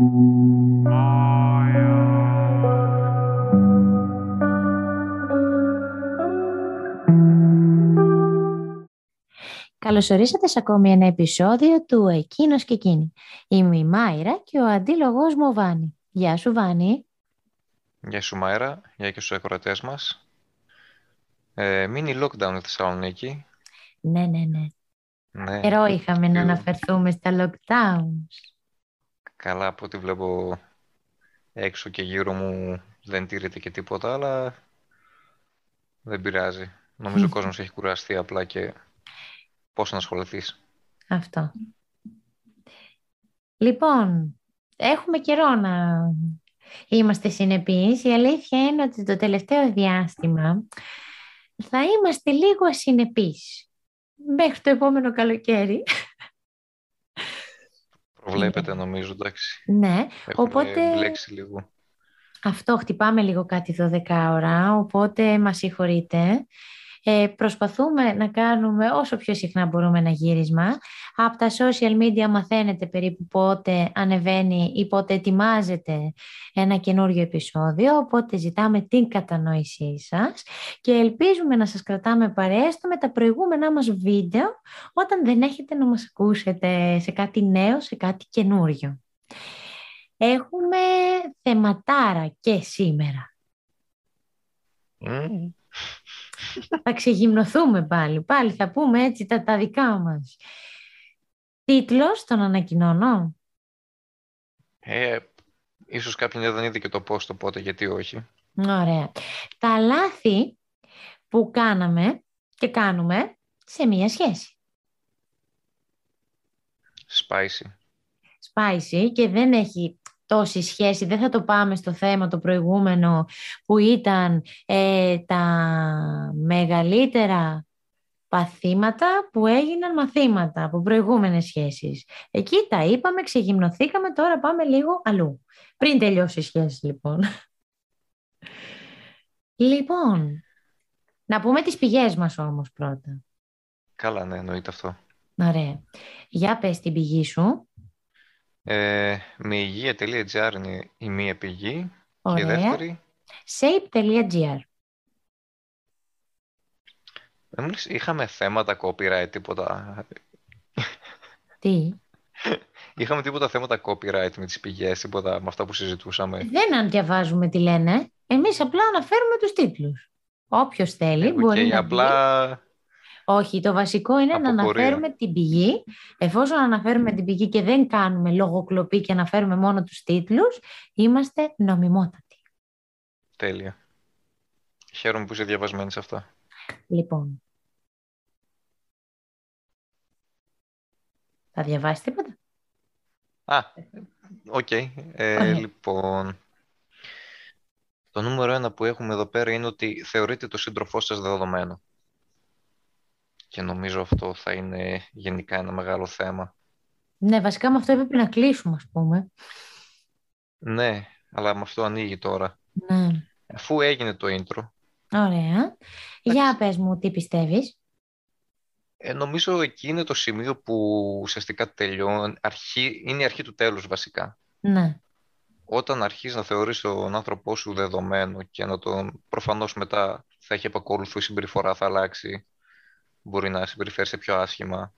Καλωσορίσατε σε ακόμη ένα επεισόδιο του «Εκείνος και εκείνη». Είμαι η Μάιρα και ο αντίλογος μου ο Βάνη. Γεια σου Βάνη. Γεια σου Μάιρα, γεια και στους ακροατές μας. Ε, μίνι lockdown στη Θεσσαλονίκη. Ναι, ναι, ναι. Ναι. Καιρό είχαμε να αναφερθούμε στα lockdowns. Καλά, από ό,τι βλέπω έξω και γύρω μου δεν τηρείται και τίποτα, αλλά δεν πειράζει. Νομίζω ο κόσμος έχει κουραστεί απλά και πώς να ασχοληθείς. Αυτό. Λοιπόν, έχουμε καιρό να είμαστε συνεπείς. Η αλήθεια είναι ότι το τελευταίο διάστημα θα είμαστε λίγο ασυνεπείς. Μέχρι το επόμενο καλοκαίρι. Προβλέπετε νομίζω, εντάξει. Ναι, Έχουμε οπότε μπλέξει λίγο. αυτό χτυπάμε λίγο κάτι 12 ώρα, οπότε μας συγχωρείτε. Ε, προσπαθούμε να κάνουμε όσο πιο συχνά μπορούμε ένα γύρισμα. Από τα social media μαθαίνετε περίπου πότε ανεβαίνει ή πότε ετοιμάζεται ένα καινούριο επεισόδιο, οπότε ζητάμε την κατανόησή σας και ελπίζουμε να σας κρατάμε παρέστο με τα προηγούμενά μας βίντεο όταν δεν έχετε να μας ακούσετε σε κάτι νέο, σε κάτι καινούριο. Έχουμε θεματάρα και σήμερα. Μμμ. Θα ξεγυμνοθούμε πάλι. Πάλι θα πούμε έτσι τα, τα δικά μας. Τίτλος, τον ανακοινώνω. Ε, ίσως κάποιοι δεν είδε και το πώς το πότε, γιατί όχι. Ωραία. Τα λάθη που κάναμε και κάνουμε σε μία σχέση. Spicy. Spicy και δεν έχει τόση σχέση. Δεν θα το πάμε στο θέμα το προηγούμενο που ήταν ε, τα μεγαλύτερα παθήματα που έγιναν μαθήματα από προηγούμενες σχέσεις. Εκεί τα είπαμε, ξεγυμνοθήκαμε, τώρα πάμε λίγο αλλού. Πριν τελειώσει η σχέση λοιπόν. Λοιπόν, να πούμε τις πηγές μας όμως πρώτα. Καλά, ναι, εννοείται αυτό. Ωραία. Για πες την πηγή σου. Ε, με υγεία.gr είναι η μία πηγή και η Ωραία. δεύτερη. shape.gr Δεν μου λες, είχαμε θέματα copyright, τίποτα. Τι; Είχαμε τίποτα θέματα copyright με τις πηγές, τίποτα με αυτά που συζητούσαμε. Δεν αν διαβάζουμε τι λένε. Εμείς απλά αναφέρουμε τους τίτλους. Όποιος θέλει Ε, μπορεί οκ, να απλά μπει. Όχι, το βασικό είναι να Απορία. αναφέρουμε την πηγή. Εφόσον αναφέρουμε την πηγή και δεν κάνουμε λογοκλοπή και αναφέρουμε μόνο τους τίτλους, είμαστε νομιμότατοι. τέλεια. Χαίρομαι που είσαι διαβασμένος σε αυτά. Λοιπόν. Θα διαβάσεις τίποτα; Α, οκ. Ε, Ωραία. λοιπόν, το νούμερο ένα που έχουμε εδώ πέρα είναι ότι θεωρείτε το σύντροφό σας δεδομένο. Και νομίζω αυτό θα είναι γενικά ένα μεγάλο θέμα. Ναι, βασικά με αυτό έπρεπε να κλείσουμε, ας πούμε. Ναι, αλλά με αυτό ανοίγει τώρα. Ναι. Αφού έγινε το intro, Ωραία. Για πες μου τι πιστεύεις; ε, νομίζω εκεί είναι το σημείο που ουσιαστικά τελειώνει, αρχή, είναι η αρχή του τέλους βασικά. Ναι. Όταν αρχίζεις να θεωρείς τον άνθρωπό σου δεδομένο και να τον προφανώς μετά θα έχει επακολουθού η συμπεριφορά, θα αλλάξει, μπορεί να συμπεριφέρει πιο άσχημα.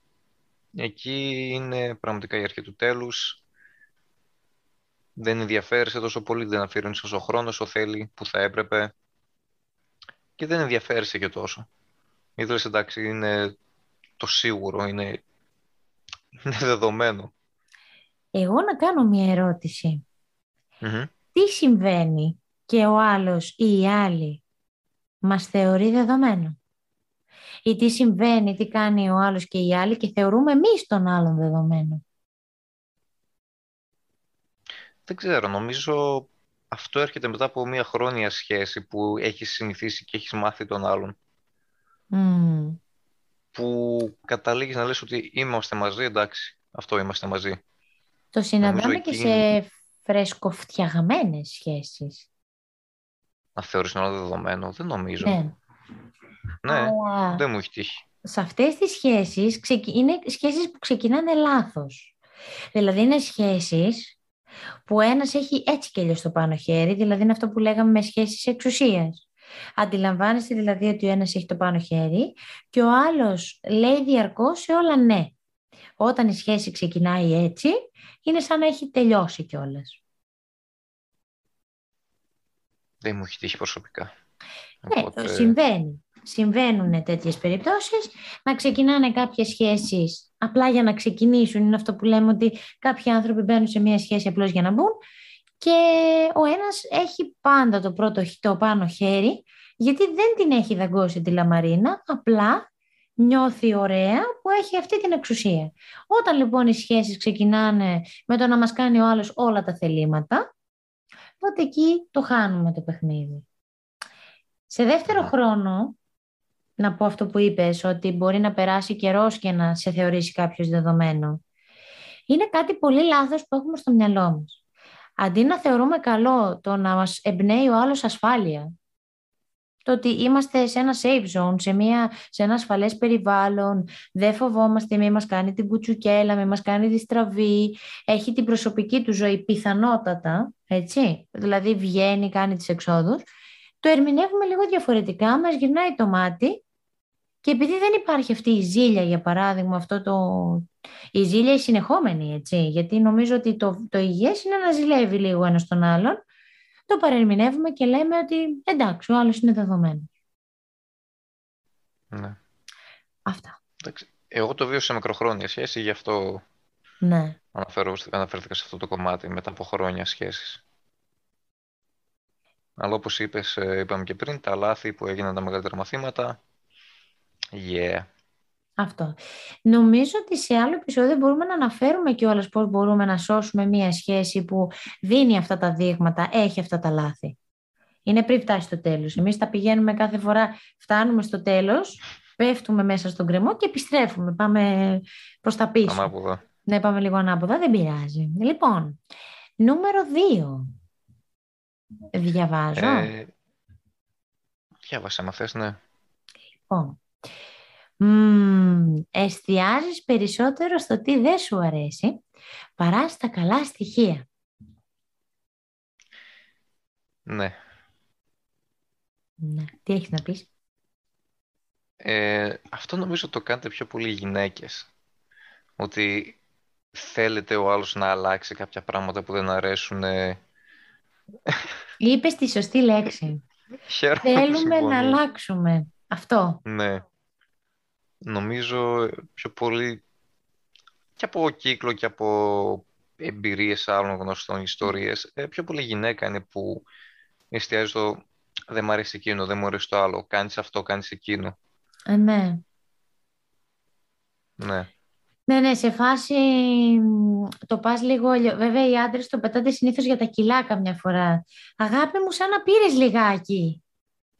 Εκεί είναι πραγματικά η αρχή του τέλους. Δεν ενδιαφέρεσαι τόσο πολύ, δεν αφιερώνεις τόσο χρόνο όσο θέλει, που θα έπρεπε. Και δεν ενδιαφέρεσαι και τόσο. Ήθελες εντάξει, είναι το σίγουρο, είναι, είναι δεδομένο. Εγώ να κάνω μια ερώτηση. Μμμ. Τι συμβαίνει και ο άλλος ή η άλλη μας θεωρεί δεδομένο; Ή τι συμβαίνει, τι κάνει ο άλλος και η άλλη και θεωρούμε εμείς τον άλλον δεδομένο. Δεν ξέρω, νομίζω αυτό έρχεται μετά από μια χρόνια σχέση που έχεις συνηθίσει και έχεις μάθει τον άλλον. Μμμ. Που καταλήγεις να λες ότι είμαστε μαζί, εντάξει, αυτό είμαστε μαζί. Το συναντάμε και εκεί σε φρεσκοφτιαγμένες σχέσεις. Να θεωρείς τον άλλο δεδομένο, δεν νομίζω. Ναι. Ναι, Αλλά δεν μου έχει τύχει. σε αυτές τις σχέσεις ξεκι- είναι σχέσεις που ξεκινάνε λάθος. Δηλαδή είναι σχέσεις που ένας έχει έτσι και αλλιώς το πάνω χέρι, δηλαδή είναι αυτό που λέγαμε με σχέσεις εξουσίας. Αντιλαμβάνεστε δηλαδή ότι ο ένας έχει το πάνω χέρι και ο άλλος λέει διαρκώς σε όλα ναι. Όταν η σχέση ξεκινάει έτσι, είναι σαν να έχει τελειώσει κιόλας. Δεν μου έχει τύχει προσωπικά. Ναι, συμβαίνει. Συμβαίνουν τέτοιες περιπτώσεις, να ξεκινάνε κάποιες σχέσεις απλά για να ξεκινήσουν. Είναι αυτό που λέμε ότι κάποιοι άνθρωποι μπαίνουν σε μια σχέση απλώς για να μπουν και ο ένας έχει πάντα το πρώτο το πάνω χέρι γιατί δεν την έχει δαγκώσει τη λαμαρίνα, απλά νιώθει ωραία που έχει αυτή την εξουσία. Όταν λοιπόν οι σχέσεις ξεκινάνε με το να μας κάνει ο άλλος όλα τα θελήματα, τότε εκεί το χάνουμε το παιχνίδι. Σε δεύτερο χρόνο, να πω αυτό που είπες, ότι μπορεί να περάσει καιρός και να σε θεωρήσει κάποιος δεδομένο. Είναι κάτι πολύ λάθος που έχουμε στο μυαλό μας. Αντί να θεωρούμε καλό το να μας εμπνέει ο άλλος ασφάλεια, το ότι είμαστε σε ένα safe zone, σε, μια, σε ένα ασφαλές περιβάλλον, δεν φοβόμαστε, μη μας κάνει την κουτσουκέλα, μη μας κάνει τη στραβή, έχει την προσωπική του ζωή πιθανότατα, έτσι, δηλαδή βγαίνει, κάνει τις εξόδους, το ερμηνεύουμε λίγο διαφορετικά, μας γυρνάει το μάτι και επειδή δεν υπάρχει αυτή η ζήλια, για παράδειγμα, αυτό το... η ζήλια η συνεχόμενη, έτσι, γιατί νομίζω ότι το, το υγιές είναι να ζηλεύει λίγο ένας τον άλλον, το παρερμηνεύουμε και λέμε ότι εντάξει, ο άλλος είναι δεδομένο. Ναι. Αυτά. Εγώ το βίωσα σε μικροχρόνια σχέση, γι' αυτό ναι. αναφέρω, αναφέρθηκα σε αυτό το κομμάτι μετά από χρόνια σχέσης. Αλλά όπως είπες, ε, είπαμε και πριν, τα λάθη που έγιναν τα μεγαλύτερα μαθήματα, yeah, αυτό. Νομίζω ότι σε άλλο επεισόδιο μπορούμε να αναφέρουμε κιόλας πώς μπορούμε να σώσουμε μία σχέση που δίνει αυτά τα δείγματα, έχει αυτά τα λάθη. Είναι πριν φτάσει στο τέλος. Εμείς τα πηγαίνουμε κάθε φορά, φτάνουμε στο τέλος, πέφτουμε μέσα στον κρεμό και επιστρέφουμε. Πάμε προς τα πίσω. Ανάποδα. Ναι, πάμε λίγο ανάποδα, δεν πειράζει. Λοιπόν, νούμερο 2. Διαβάζω. Ε, διάβασε, μα θες, ναι. Λοιπόν, Μ, εστιάζεις περισσότερο στο τι δεν σου αρέσει παρά στα καλά στοιχεία. Ναι. Ναι. Τι έχεις να πεις; Ε, αυτό νομίζω το κάνετε πιο πολύ οι γυναίκες. Ότι θέλετε ο άλλος να αλλάξει κάποια πράγματα που δεν αρέσουν. Είπες τη σωστή λέξη. Θέλουμε να αλλάξουμε. Αυτό. Ναι νομίζω πιο πολύ και από κύκλο και από εμπειρίες άλλων γνωστών ιστορίες, ε, πιο πολύ γυναίκα είναι που εστιάζει στο δεν μου αρέσει εκείνο, δεν μου αρέσει το άλλο, κάνεις αυτό, κάνεις εκείνο. Ε, ναι. Ναι. Ναι, ναι, σε φάση το πας λίγο, βέβαια οι άντρες το πετάτε συνήθως για τα κιλά καμιά φορά. Αγάπη μου, σαν να πήρες λιγάκι.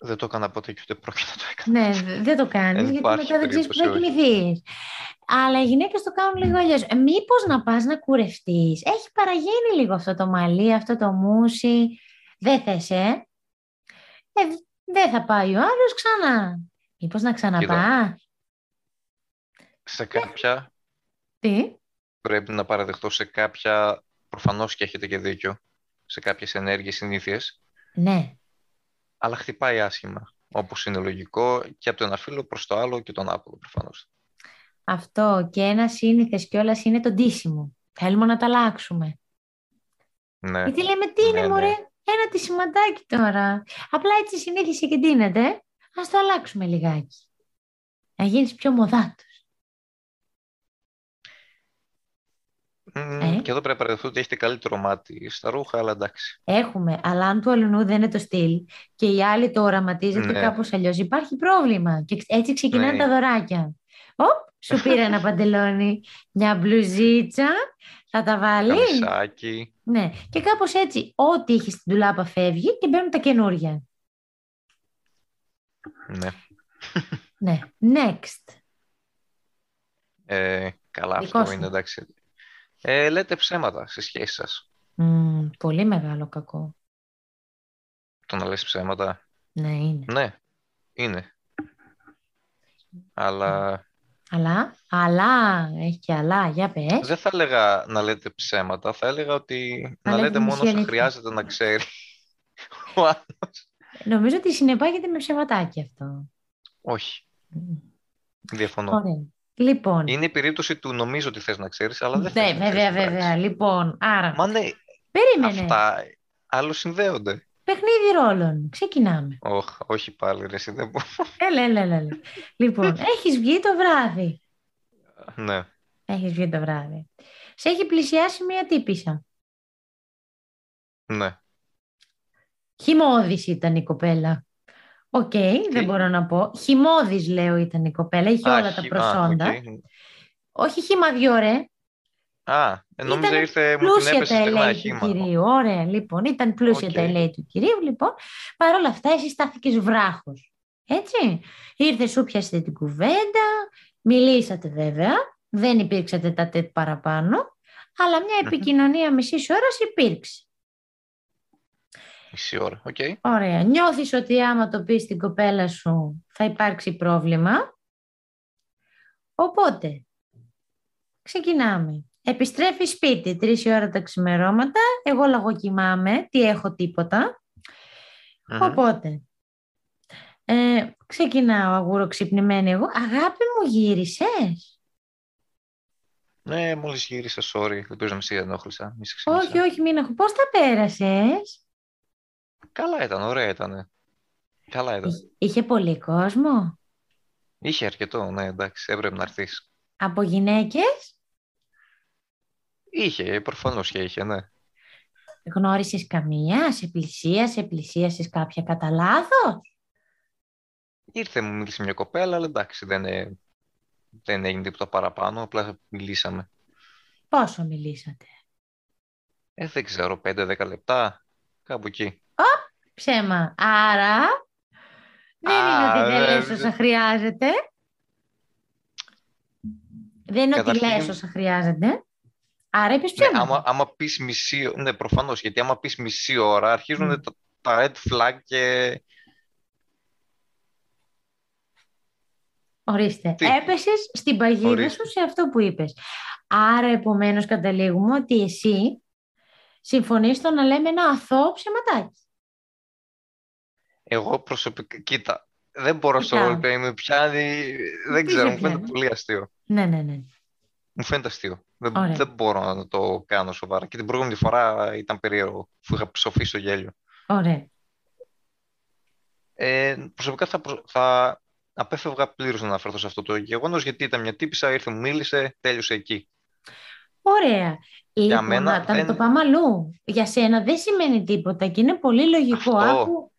Δεν το έκανα ποτέ και ούτε πρόκειται να το έκανα. Ναι, δεν το κάνεις, γιατί μετά δεν ξέρεις που θα κοιμηθείς. Αλλά οι γυναίκες το κάνουν λίγο αλλιώς. Ε, Μήπως να πας να κουρευτείς. Έχει παραγίνει λίγο αυτό το μαλλί, αυτό το μουσι. Δεν θες, ε; ε δεν θα πάει ο άλλος ξανά. Μήπως να ξαναπά; Σε κάποια. Τι; Πρέπει να παραδεχτώ σε κάποια. Προφανώς και έχετε και δίκιο. Σε κάποιες ενέργειες συνήθειες. Ναι αλλά χτυπάει άσχημα. Όπως είναι λογικό και από το ένα φύλλο προς το άλλο και τον άπλο προφανώς. Αυτό και ένα σύνηθες κιόλας είναι το ντύσιμο. Θέλουμε να τα αλλάξουμε. Ναι. Γιατί λέμε τι είναι, ναι, μωρέ, ναι. ένα τη σηματάκι τώρα. Απλά έτσι συνήθισε και ντύνεται. Α το αλλάξουμε λιγάκι. Να γίνεις πιο μοδάτος. Ε; Και εδώ πρέπει να παραδεχθώ ότι έχετε καλύτερο μάτι στα ρούχα, αλλά εντάξει. Έχουμε, αλλά αν του αλουνού δεν είναι το στυλ και οι άλλοι το οραματίζεται ναι. κάπως αλλιώς, υπάρχει πρόβλημα. Και έτσι ξεκινάνε ναι. τα δωράκια. Οπ, σου πήρε ένα παντελόνι, μια μπλουζίτσα, θα τα βάλεις; Καμισάκι. Ναι, και κάπως έτσι, ό,τι έχεις στην τουλάπα φεύγει και μπαίνουν τα καινούργια. Ναι. ναι, next. Ε, καλά, αυτό είναι εντάξει. Ε, λέτε ψέματα στη σχέση σας. πολύ μεγάλο κακό. Το να λες ψέματα. Ναι, είναι. Ναι, είναι. Αλλά... Αλλά, αλλά, έχει και αλλά, για πες. Δεν θα έλεγα να λέτε ψέματα, θα έλεγα ότι Θα να λέτε λέτε μόνος μισή όσα αλήθεια. χρειάζεται να ξέρει ο άλλος. Νομίζω ότι συνεπάγεται με ψεματάκι αυτό. Όχι, διαφωνώ. Ωραία. Λοιπόν, Είναι η περίπτωση του νομίζω ότι θες να ξέρεις, αλλά δεν θες ναι, να ξέρεις βέβαια, την πράξη. βέβαια. Λοιπόν, άρα, Μα ναι, περίμενε. αυτά άλλο συνδέονται. Παιχνίδι ρόλων. Ξεκινάμε. Όχ, όχι πάλι, ρε, εσύ δεν μπορώ. Έλα, έλα, έλα. έλα. Λοιπόν, έχεις βγει το βράδυ. Ναι, Έχεις βγει το βράδυ. Σε έχει πλησιάσει μία τύπησα. ναι. Χυμώδης ήταν η κοπέλα. Οκ, δεν μπορώ να πω. Χυμώδης, λέω, ήταν η κοπέλα. Είχε Α, όλα τα χι- α, προσόντα. οκ. Όχι χυμαδιό, ρε. Α, ε, νόμιζα Ήταν ήρθε, μου την Πλούσια έπεσε τα στεγνά ελέη του χήμα. κυρίου. Ωραία, λοιπόν. Ήταν πλούσια Οκ. τα ελέη του κυρίου, λοιπόν. Παρ' όλα αυτά, εσύ στάθηκες βράχος. Έτσι. Ήρθες, σου πιάσε την κουβέντα. Μιλήσατε βέβαια. Δεν υπήρξε τετ α τετ παραπάνω. Αλλά μια Μμμ. επικοινωνία μισής ώρας υπήρξε. Μισή ώρα, οκ. Ωραία. Νιώθεις ότι άμα το πεις στην κοπέλα σου θα υπάρξει πρόβλημα; Οπότε, ξεκινάμε. Επιστρέφει σπίτι, τρεις η ώρα τα ξημερώματα. Εγώ λαγοκοιμάμαι, τι έχω τίποτα. Μμμ. Οπότε, ε, ξεκινάω αγουροξυπνημένη εγώ. Αγάπη μου γύρισες; Ναι, μόλις γύρισα, sorry. Ελπίζω να μην σε ενόχλησα. Μη σε ξύπνησα. Όχι, όχι, μην έχω. Πώς τα πέρασες; Καλά ήταν, ωραία ήταν. Καλά ήταν. Είχε- Είχε πολύ κόσμο. Είχε αρκετό, ναι, εντάξει, έπρεπε να έρθεις. Από γυναίκες; Είχε, προφανώς και είχε, ναι. Γνώρισες καμία, σε πλησίασε, πλησίασες κάποια κατά λάθος; Ήρθε, μου μίλησε μια κοπέλα, αλλά εντάξει, δεν, ε, δεν έγινε τίποτα παραπάνω, απλά μιλήσαμε. Πόσο μιλήσατε; Ε, δεν ξέρω, 5-10 λεπτά, κάπου εκεί. Ψέμα. Άρα, δεν είναι Α, ότι δεν δεν- λες όσα χρειάζεται. Δεν είναι ότι Καταρχήν- λες όσα χρειάζεται. Άρα είπες Ναι, ψέματα. άμα, άμα πεις μισή, ναι, προφανώς, γιατί άμα πεις μισή ώρα αρχίζουν Μμ. τα, τα red flag και Ορίστε. Τι; Έπεσες στην παγίδα Ορίστε. σου σε αυτό που είπες. Άρα, επομένως, καταλήγουμε ότι εσύ συμφωνείς στο να λέμε ένα αθώο ψεματάκι. Εγώ προσωπικά, κοίτα, δεν μπορώ στο Κοιτάω. roleplay, με πιάνει, δεν Τι ξέρω, σε μου φαίνεται πιάνει; πολύ αστείο. Ναι, ναι, ναι. Μου φαίνεται αστείο. Δεν, Ωραία. δεν μπορώ να το κάνω σοβαρά. Και την προηγούμενη φορά ήταν περίεργο, που είχα ψοφήσει στο γέλιο. Ωραία. Ε, προσωπικά θα, προ- θα απέφευγα πλήρως να αναφερθώ σε αυτό το γεγονός, γιατί ήταν μια τύπησα, ήρθε, μου μίλησε, τέλειωσε εκεί. Ωραία. Λοιπόν, μένα να τα δεν- το πάμε αλλού. Για σένα δεν σημαίνει τίποτα και είναι πολύ λογικό. Αυτό. Άκου.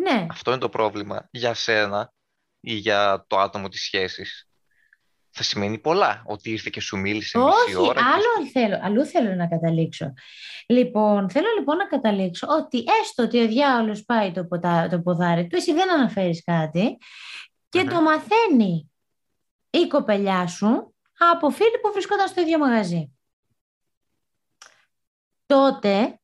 Ναι. Αυτό είναι το πρόβλημα. Για σένα ή για το άτομο της σχέσης. Θα σημαίνει πολλά. Ότι ήρθε και σου μίλησε Όχι, μισή ώρα. και άλλο θέλω, αλλού θέλω να καταλήξω. Λοιπόν, θέλω λοιπόν να καταλήξω ότι έστω ότι ο διάολος πάει το, ποτα, το ποδάρι του, εσύ δεν αναφέρεις κάτι και Μμμ. το μαθαίνει η κοπελιά σου από φίλοι που βρισκόταν στο ίδιο μαγαζί. Τότε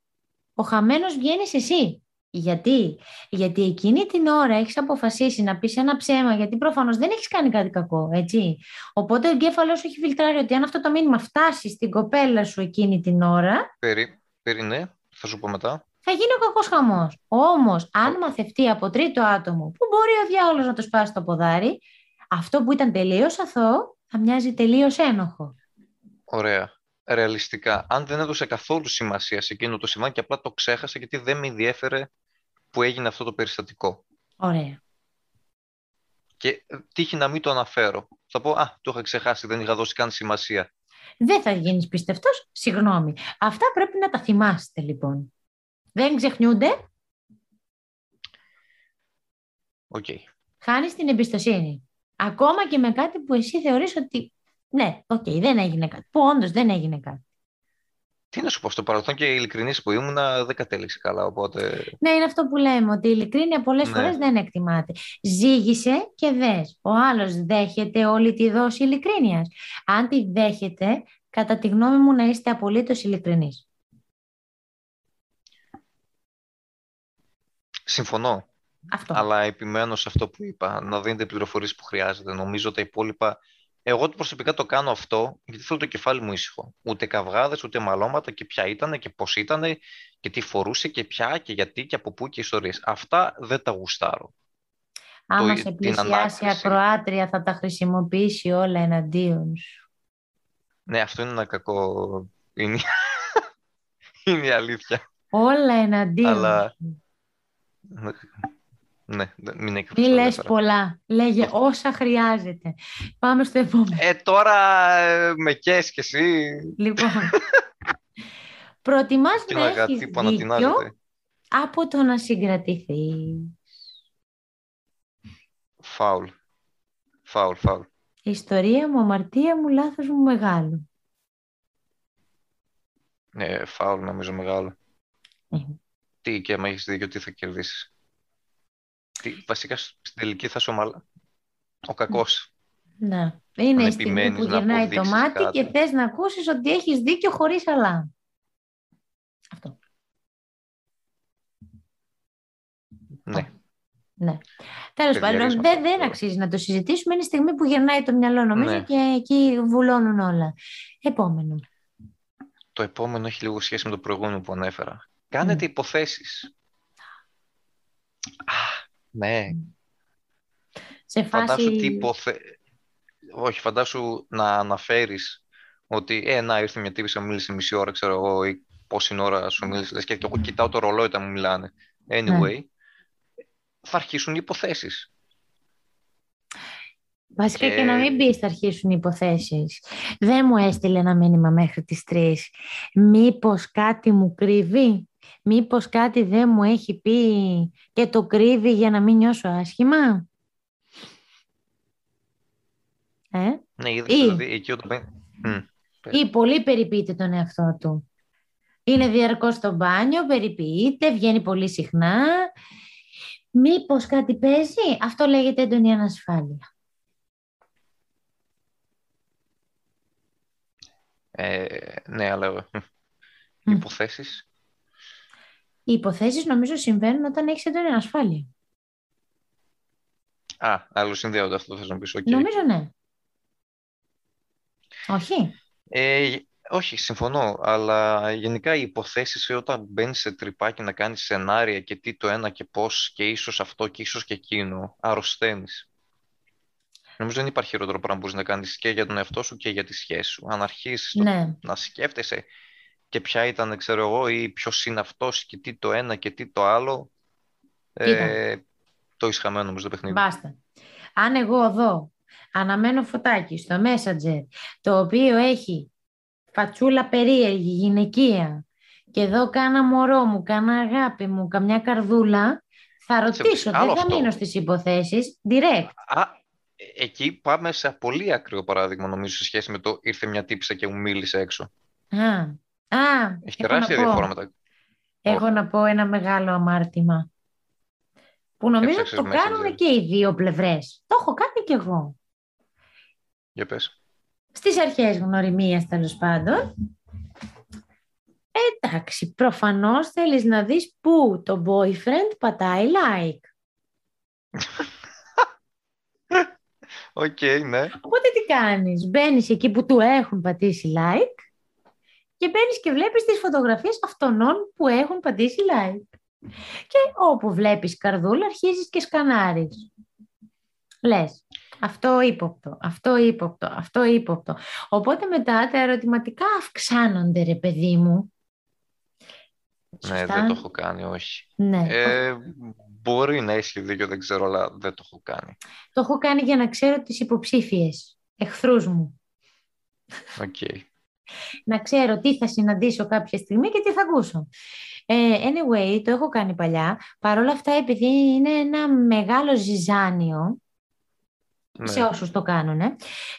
ο χαμένος βγαίνεις εσύ. Γιατί; Γιατί εκείνη την ώρα έχεις αποφασίσει να πεις ένα ψέμα, γιατί προφανώς δεν έχεις κάνει κάτι κακό, έτσι. Οπότε ο εγκέφαλος σου έχει φιλτράρει ότι αν αυτό το μήνυμα φτάσει στην κοπέλα σου εκείνη την ώρα, Περί, περί, ναι, θα σου πω μετά. θα γίνει ο κακός χαμός. Όμως, αν μαθευτεί από τρίτο άτομο, που μπορεί ο διάολος να το σπάσει το ποδάρι, αυτό που ήταν τελείως αθώο, θα μοιάζει τελείως ένοχο. Ωραία. Ρεαλιστικά, αν δεν έδωσε καθόλου σημασία σε εκείνο το συμβάν και απλά το ξέχασα γιατί δεν με ενδιέφερε που έγινε αυτό το περιστατικό. Ωραία. Και ε, τύχει να μην το αναφέρω. Θα πω, Α, το είχα ξεχάσει, δεν είχα δώσει καν σημασία. Δεν θα γίνεις πιστευτός, συγγνώμη. Αυτά πρέπει να τα θυμάστε λοιπόν. Δεν ξεχνιούνται, Οκ. χάνεις την εμπιστοσύνη. Ακόμα και με κάτι που εσύ θεωρείς ότι ναι, οκ, δεν έγινε κάτι. Που όντως δεν έγινε κάτι. Τι να σου πω, στο παρελθόν και ειλικρινής που ήμουνα δεν κατέληξε καλά, οπότε Ναι, είναι αυτό που λέμε, ότι η ειλικρίνεια πολλές Ναι. φορές δεν εκτιμάται. Ζύγισε και δες. Ο άλλος δέχεται όλη τη δόση ειλικρίνειας. Αν τη δέχεται, κατά τη γνώμη μου να είστε απολύτως ειλικρινείς. συμφωνώ. Αυτό. Αλλά επιμένω σε αυτό που είπα, να δίνετε πληροφορίες που χρειάζεται. Νομίζω τα υπόλοιπα Εγώ προσωπικά το κάνω αυτό γιατί θέλω το κεφάλι μου ήσυχο. Ούτε καυγάδες, ούτε μαλώματα και ποια ήταν και πώς ήταν και τι φορούσε και ποια και γιατί και από πού και ιστορίες. Αυτά δεν τα γουστάρω. Άμα σε πλησιάσει ακροάτρια θα τα χρησιμοποιήσει όλα εναντίον σου. Ναι, αυτό είναι ένα κακό... Είναι, είναι η αλήθεια. Όλα εναντίον Αλλά... Ναι, μην έκρυψε. Μην λες πολλά. Λέγε όσα χρειάζεται. Πάμε στο επόμενο. Ε, τώρα ε, με κες και εσύ. Λοιπόν, προτιμάς να έχεις δίκιο από το να συγκρατηθείς. Φάουλ. Φάουλ, φάουλ. Ιστορία μου, αμαρτία μου, λάθος μου μεγάλο. Ναι, φάουλ νομίζω μεγάλο. Ε. Τι και άμα έχεις δίκιο, τι θα κερδίσεις; Τι, βασικά στην τελική θα σου μαλα... ο κακός. Ναι. Είναι η στιγμή που γυρνάει το μάτι και θες να ακούσεις ότι έχεις δίκιο χωρίς αλλά. Αυτό. Ναι. Ναι. Τέλος πάντων, δεν, δεν αξίζει να το συζητήσουμε. Είναι η στιγμή που γυρνάει το μυαλό, νομίζω, ναι. και εκεί βουλώνουν όλα. Επόμενο. Το επόμενο έχει λίγο σχέση με το προηγούμενο που ανέφερα. Κάνετε mm. υποθέσεις. Α, ναι. Σε φάση... Φαντάσου τι υποθε... Όχι, φαντάσου να αναφέρεις ότι ε, να ήρθε μια τύπη μου μίλησε μισή ώρα, ξέρω εγώ, ή πόση ώρα σου μίλησε, και εγώ κοιτάω το ρολόι όταν μου μιλάνε. Anyway, ναι θα αρχίσουν οι υποθέσεις. Βασικά και... να μην πεις θα αρχίσουν οι υποθέσεις. Δεν μου έστειλε ένα μήνυμα μέχρι τις τρεις. Μήπως κάτι μου κρύβει; Μήπως κάτι δεν μου έχει πει και το κρύβει για να μην νιώσω άσχημα; Ε; Ναι, ή... δηλαδή εκεί όταν... Ή πολύ περιποιείται τον εαυτό του. Είναι διαρκώς στο μπάνιο, περιποιείται, βγαίνει πολύ συχνά Μήπως κάτι παίζει, αυτό λέγεται έντονη ανασφάλεια. Ε, ναι, αλλά οι υποθέσεις. Οι υποθέσεις νομίζω συμβαίνουν όταν έχεις έντονη ανασφάλεια. Α, άλλο συνδέονται αυτό θες να πεις. Okay. Νομίζω ναι. Όχι. Ε, όχι, συμφωνώ, αλλά γενικά οι υποθέσεις όταν μπαίνεις σε τρυπάκι να κάνεις σενάρια και τι το ένα και πώς και ίσως αυτό και ίσως και εκείνο, αρρωσταίνεις. Νομίζω δεν υπάρχει χειρότερο πράγμα που μπορείς να κάνεις και για τον εαυτό σου και για τη σχέση σου. Αν αρχίσεις ναι. να σκέφτεσαι και ποια ήταν, ξέρω εγώ, ή ποιος είναι αυτός και τι το ένα και τι το άλλο, ε, το ισχαμένο νομίζω το παιχνίδι. Μπάστα. Αν εγώ εδώ αναμένω φωτάκι στο Messenger, το οποίο έχει φατσούλα περίεργη, γυναικεία, και εδώ κάνα μωρό μου, κάνα αγάπη μου, καμιά καρδούλα, θα ρωτήσω, δεν θα μείνω στις υποθέσεις, direct. Α, εκεί πάμε σε πολύ ακραίο παράδειγμα, νομίζω, σε σχέση με το ήρθε μια τύψα και μου μίλησε έξω. Α, α Έχει τεράστια διαφορά μετά. Έχω να πω ένα μεγάλο αμάρτημα. Που νομίζω ότι το κάνουν και οι δύο πλευρές. Το έχω κάνει κι εγώ. Για πες στις αρχές γνωριμίας τέλος πάντων. Εντάξει, προφανώς θέλεις να δεις πού το boyfriend πατάει like. Okay, ναι. Οπότε τι κάνεις, μπαίνεις εκεί που του έχουν πατήσει like και μπαίνεις και βλέπεις τις φωτογραφίες αυτών που έχουν πατήσει like. Και όπου βλέπεις καρδούλα αρχίζεις και σκανάρεις. Λες, αυτό ύποπτο, αυτό ύποπτο, αυτό ύποπτο. Οπότε μετά τα ερωτηματικά αυξάνονται, ρε παιδί μου. Ναι, δεν το έχω κάνει, όχι. Ναι. Ε, μπορεί να έχει δίκιο, δεν ξέρω, αλλά δεν το έχω κάνει. Το έχω κάνει για να ξέρω τις υποψήφιες, εχθρούς μου. Okay. Να ξέρω τι θα συναντήσω κάποια στιγμή και τι θα ακούσω. Ε, anyway, το έχω κάνει παλιά. Παρ' όλα αυτά, επειδή είναι ένα μεγάλο ζυζάνιο, ναι. σε όσους το κάνουν.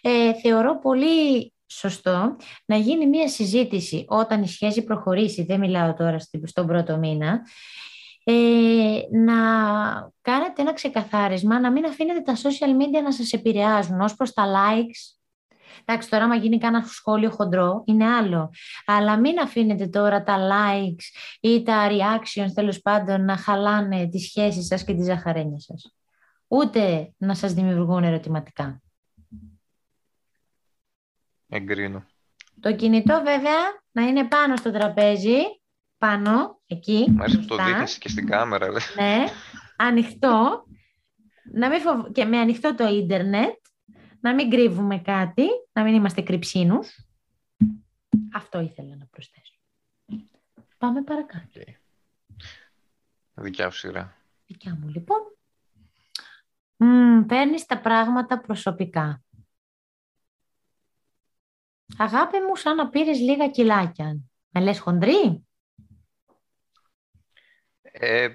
Ε, θεωρώ πολύ σωστό να γίνει μία συζήτηση όταν η σχέση προχωρήσει, δεν μιλάω τώρα στον πρώτο μήνα, ε, να κάνετε ένα ξεκαθάρισμα, να μην αφήνετε τα social media να σας επηρεάζουν ως προς τα likes. Εντάξει, τώρα άμα γίνει κάνα σχόλιο χοντρό, είναι άλλο. Αλλά μην αφήνετε τώρα τα likes ή τα reactions, τέλος πάντων, να χαλάνε τις σχέσεις σας και τη ζαχαρένια σας ούτε να σας δημιουργούν ερωτηματικά. Εγκρίνω. Το κινητό βέβαια να είναι πάνω στο τραπέζι, πάνω, εκεί. Μ' αρέσει που το δείχνεις και στην κάμερα. Δε. Ναι, ανοιχτό. Να μην φοβ... Και με ανοιχτό το ίντερνετ, να μην κρύβουμε κάτι, να μην είμαστε κρυψίνους. Αυτό ήθελα να προσθέσω. Πάμε παρακάτω. Okay. Δικιά σου σειρά. Δικιά μου λοιπόν. Μ, παίρνεις τα πράγματα προσωπικά. Αγάπη μου, σαν να πήρες λίγα κιλάκια. Με λες χοντρή; Ε,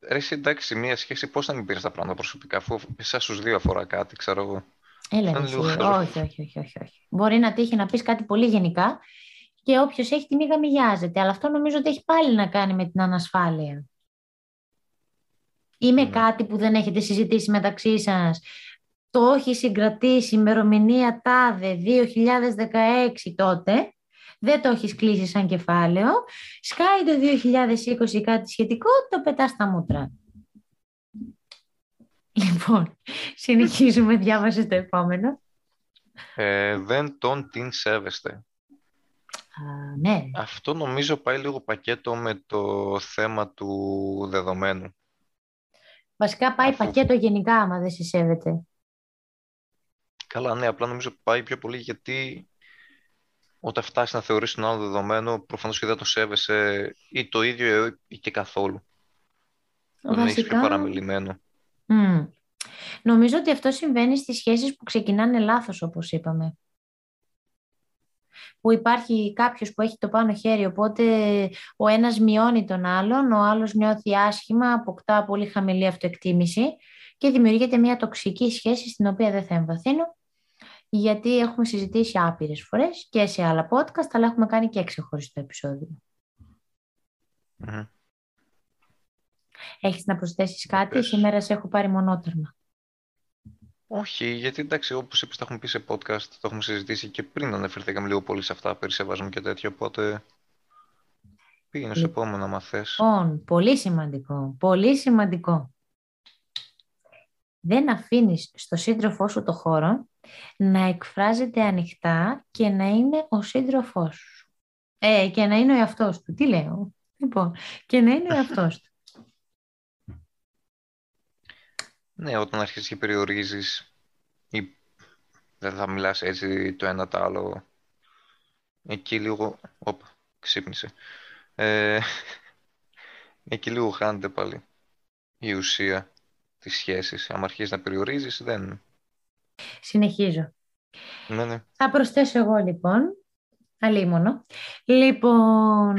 ρε, εσύ εντάξει, μία σχέση πώς να μην πήρες τα πράγματα προσωπικά, αφού εσάς στους δύο αφορά κάτι, ξέρω εγώ. Έλα, εσύ. όχι, όχι, όχι, όχι, όχι. Μπορεί να τύχει να πεις κάτι πολύ γενικά και όποιος έχει τη μήγα μοιάζεται, αλλά αυτό νομίζω ότι έχει πάλι να κάνει με την ανασφάλεια. Ή με κάτι που δεν έχετε συζητήσει μεταξύ σας το έχει συγκρατήσει ημερομηνία τάδε 2016 τότε, δεν το έχεις κλείσει σαν κεφάλαιο, σκάει το 2020 κάτι σχετικό, το πετάς στα μούτρα. Λοιπόν, συνεχίζουμε, διάβασε το επόμενο. Ε, δεν τον την σέβεστε. Α, ναι. Αυτό νομίζω πάει λίγο πακέτο με το θέμα του δεδομένου. Βασικά πάει πακέτο γενικά άμα δεν σε σέβεται. Καλά, ναι, απλά νομίζω πάει πιο πολύ γιατί όταν φτάσεις να θεωρήσεις τον άλλο δεδομένο, προφανώς και δεν το σέβεσαι ή το ίδιο ή και καθόλου. Βασικά... Δεν έχεις πιο παραμελημένο. Mm. Νομίζω ότι αυτό συμβαίνει στις σχέσεις που ξεκινάνε λάθος, όπως είπαμε. Που υπάρχει κάποιος που έχει το πάνω χέρι, οπότε ο ένας μειώνει τον άλλον, ο άλλος νιώθει άσχημα, αποκτά πολύ χαμηλή αυτοεκτίμηση και δημιουργείται μια τοξική σχέση στην οποία δεν θα εμβαθύνω γιατί έχουμε συζητήσει άπειρες φορές και σε άλλα podcast, αλλά έχουμε κάνει και ξεχωριστό επεισόδιο. Mm. Έχεις να προσθέσεις κάτι, Πες. σήμερα σε έχω πάρει μονότερμα. Όχι, γιατί εντάξει, όπως είπες, τα έχουμε πει σε podcast, το έχουμε συζητήσει και πριν αναφερθήκαμε λίγο πολύ σε αυτά, περί σεβασμού και τέτοιο. Οπότε πήγαινε στο λοιπόν, επόμενο, αν θες. Λοιπόν, πολύ σημαντικό. Πολύ σημαντικό. Δεν αφήνεις στο σύντροφό σου το χώρο να εκφράζεται ανοιχτά και να είναι ο σύντροφός σου. Ε, και να είναι ο εαυτός του. Τι λέω; Λοιπόν, και να είναι ο εαυτός του. Ναι, όταν αρχίσεις και περιορίζεις ή δεν θα μιλάς έτσι το ένα το άλλο, εκεί λίγο... Όπα, ξύπνησε. Ε, εκεί λίγο χάνεται πάλι η ουσία της σχέσης. Αν αρχίσεις να περιορίζεις, δεν, Συνεχίζω. Ναι, ναι. Θα προσθέσω εγώ λοιπόν, αλίμονο. Λοιπόν,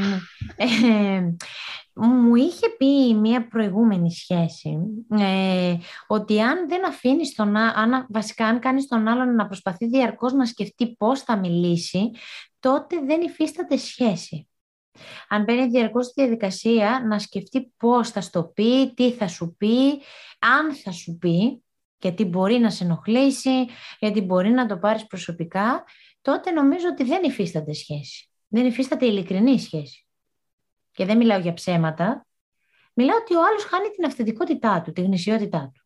ε, μου είχε πει μια προηγούμενη σχέση ε, ότι αν δεν αφήνεις τον αν, βασικά αν κάνεις τον άλλον να προσπαθεί διαρκώς να σκεφτεί πώς θα μιλήσει, τότε δεν υφίσταται σχέση. Αν μπαίνει διαρκώς στη διαδικασία να σκεφτεί πώς θα στο πει, τι θα σου πει, αν θα σου πει, γιατί μπορεί να σε ενοχλήσει, γιατί μπορεί να το πάρεις προσωπικά, τότε νομίζω ότι δεν υφίσταται σχέση. Δεν υφίσταται ειλικρινή σχέση. Και δεν μιλάω για ψέματα. Μιλάω ότι ο άλλος χάνει την αυθεντικότητά του, τη γνησιότητά του.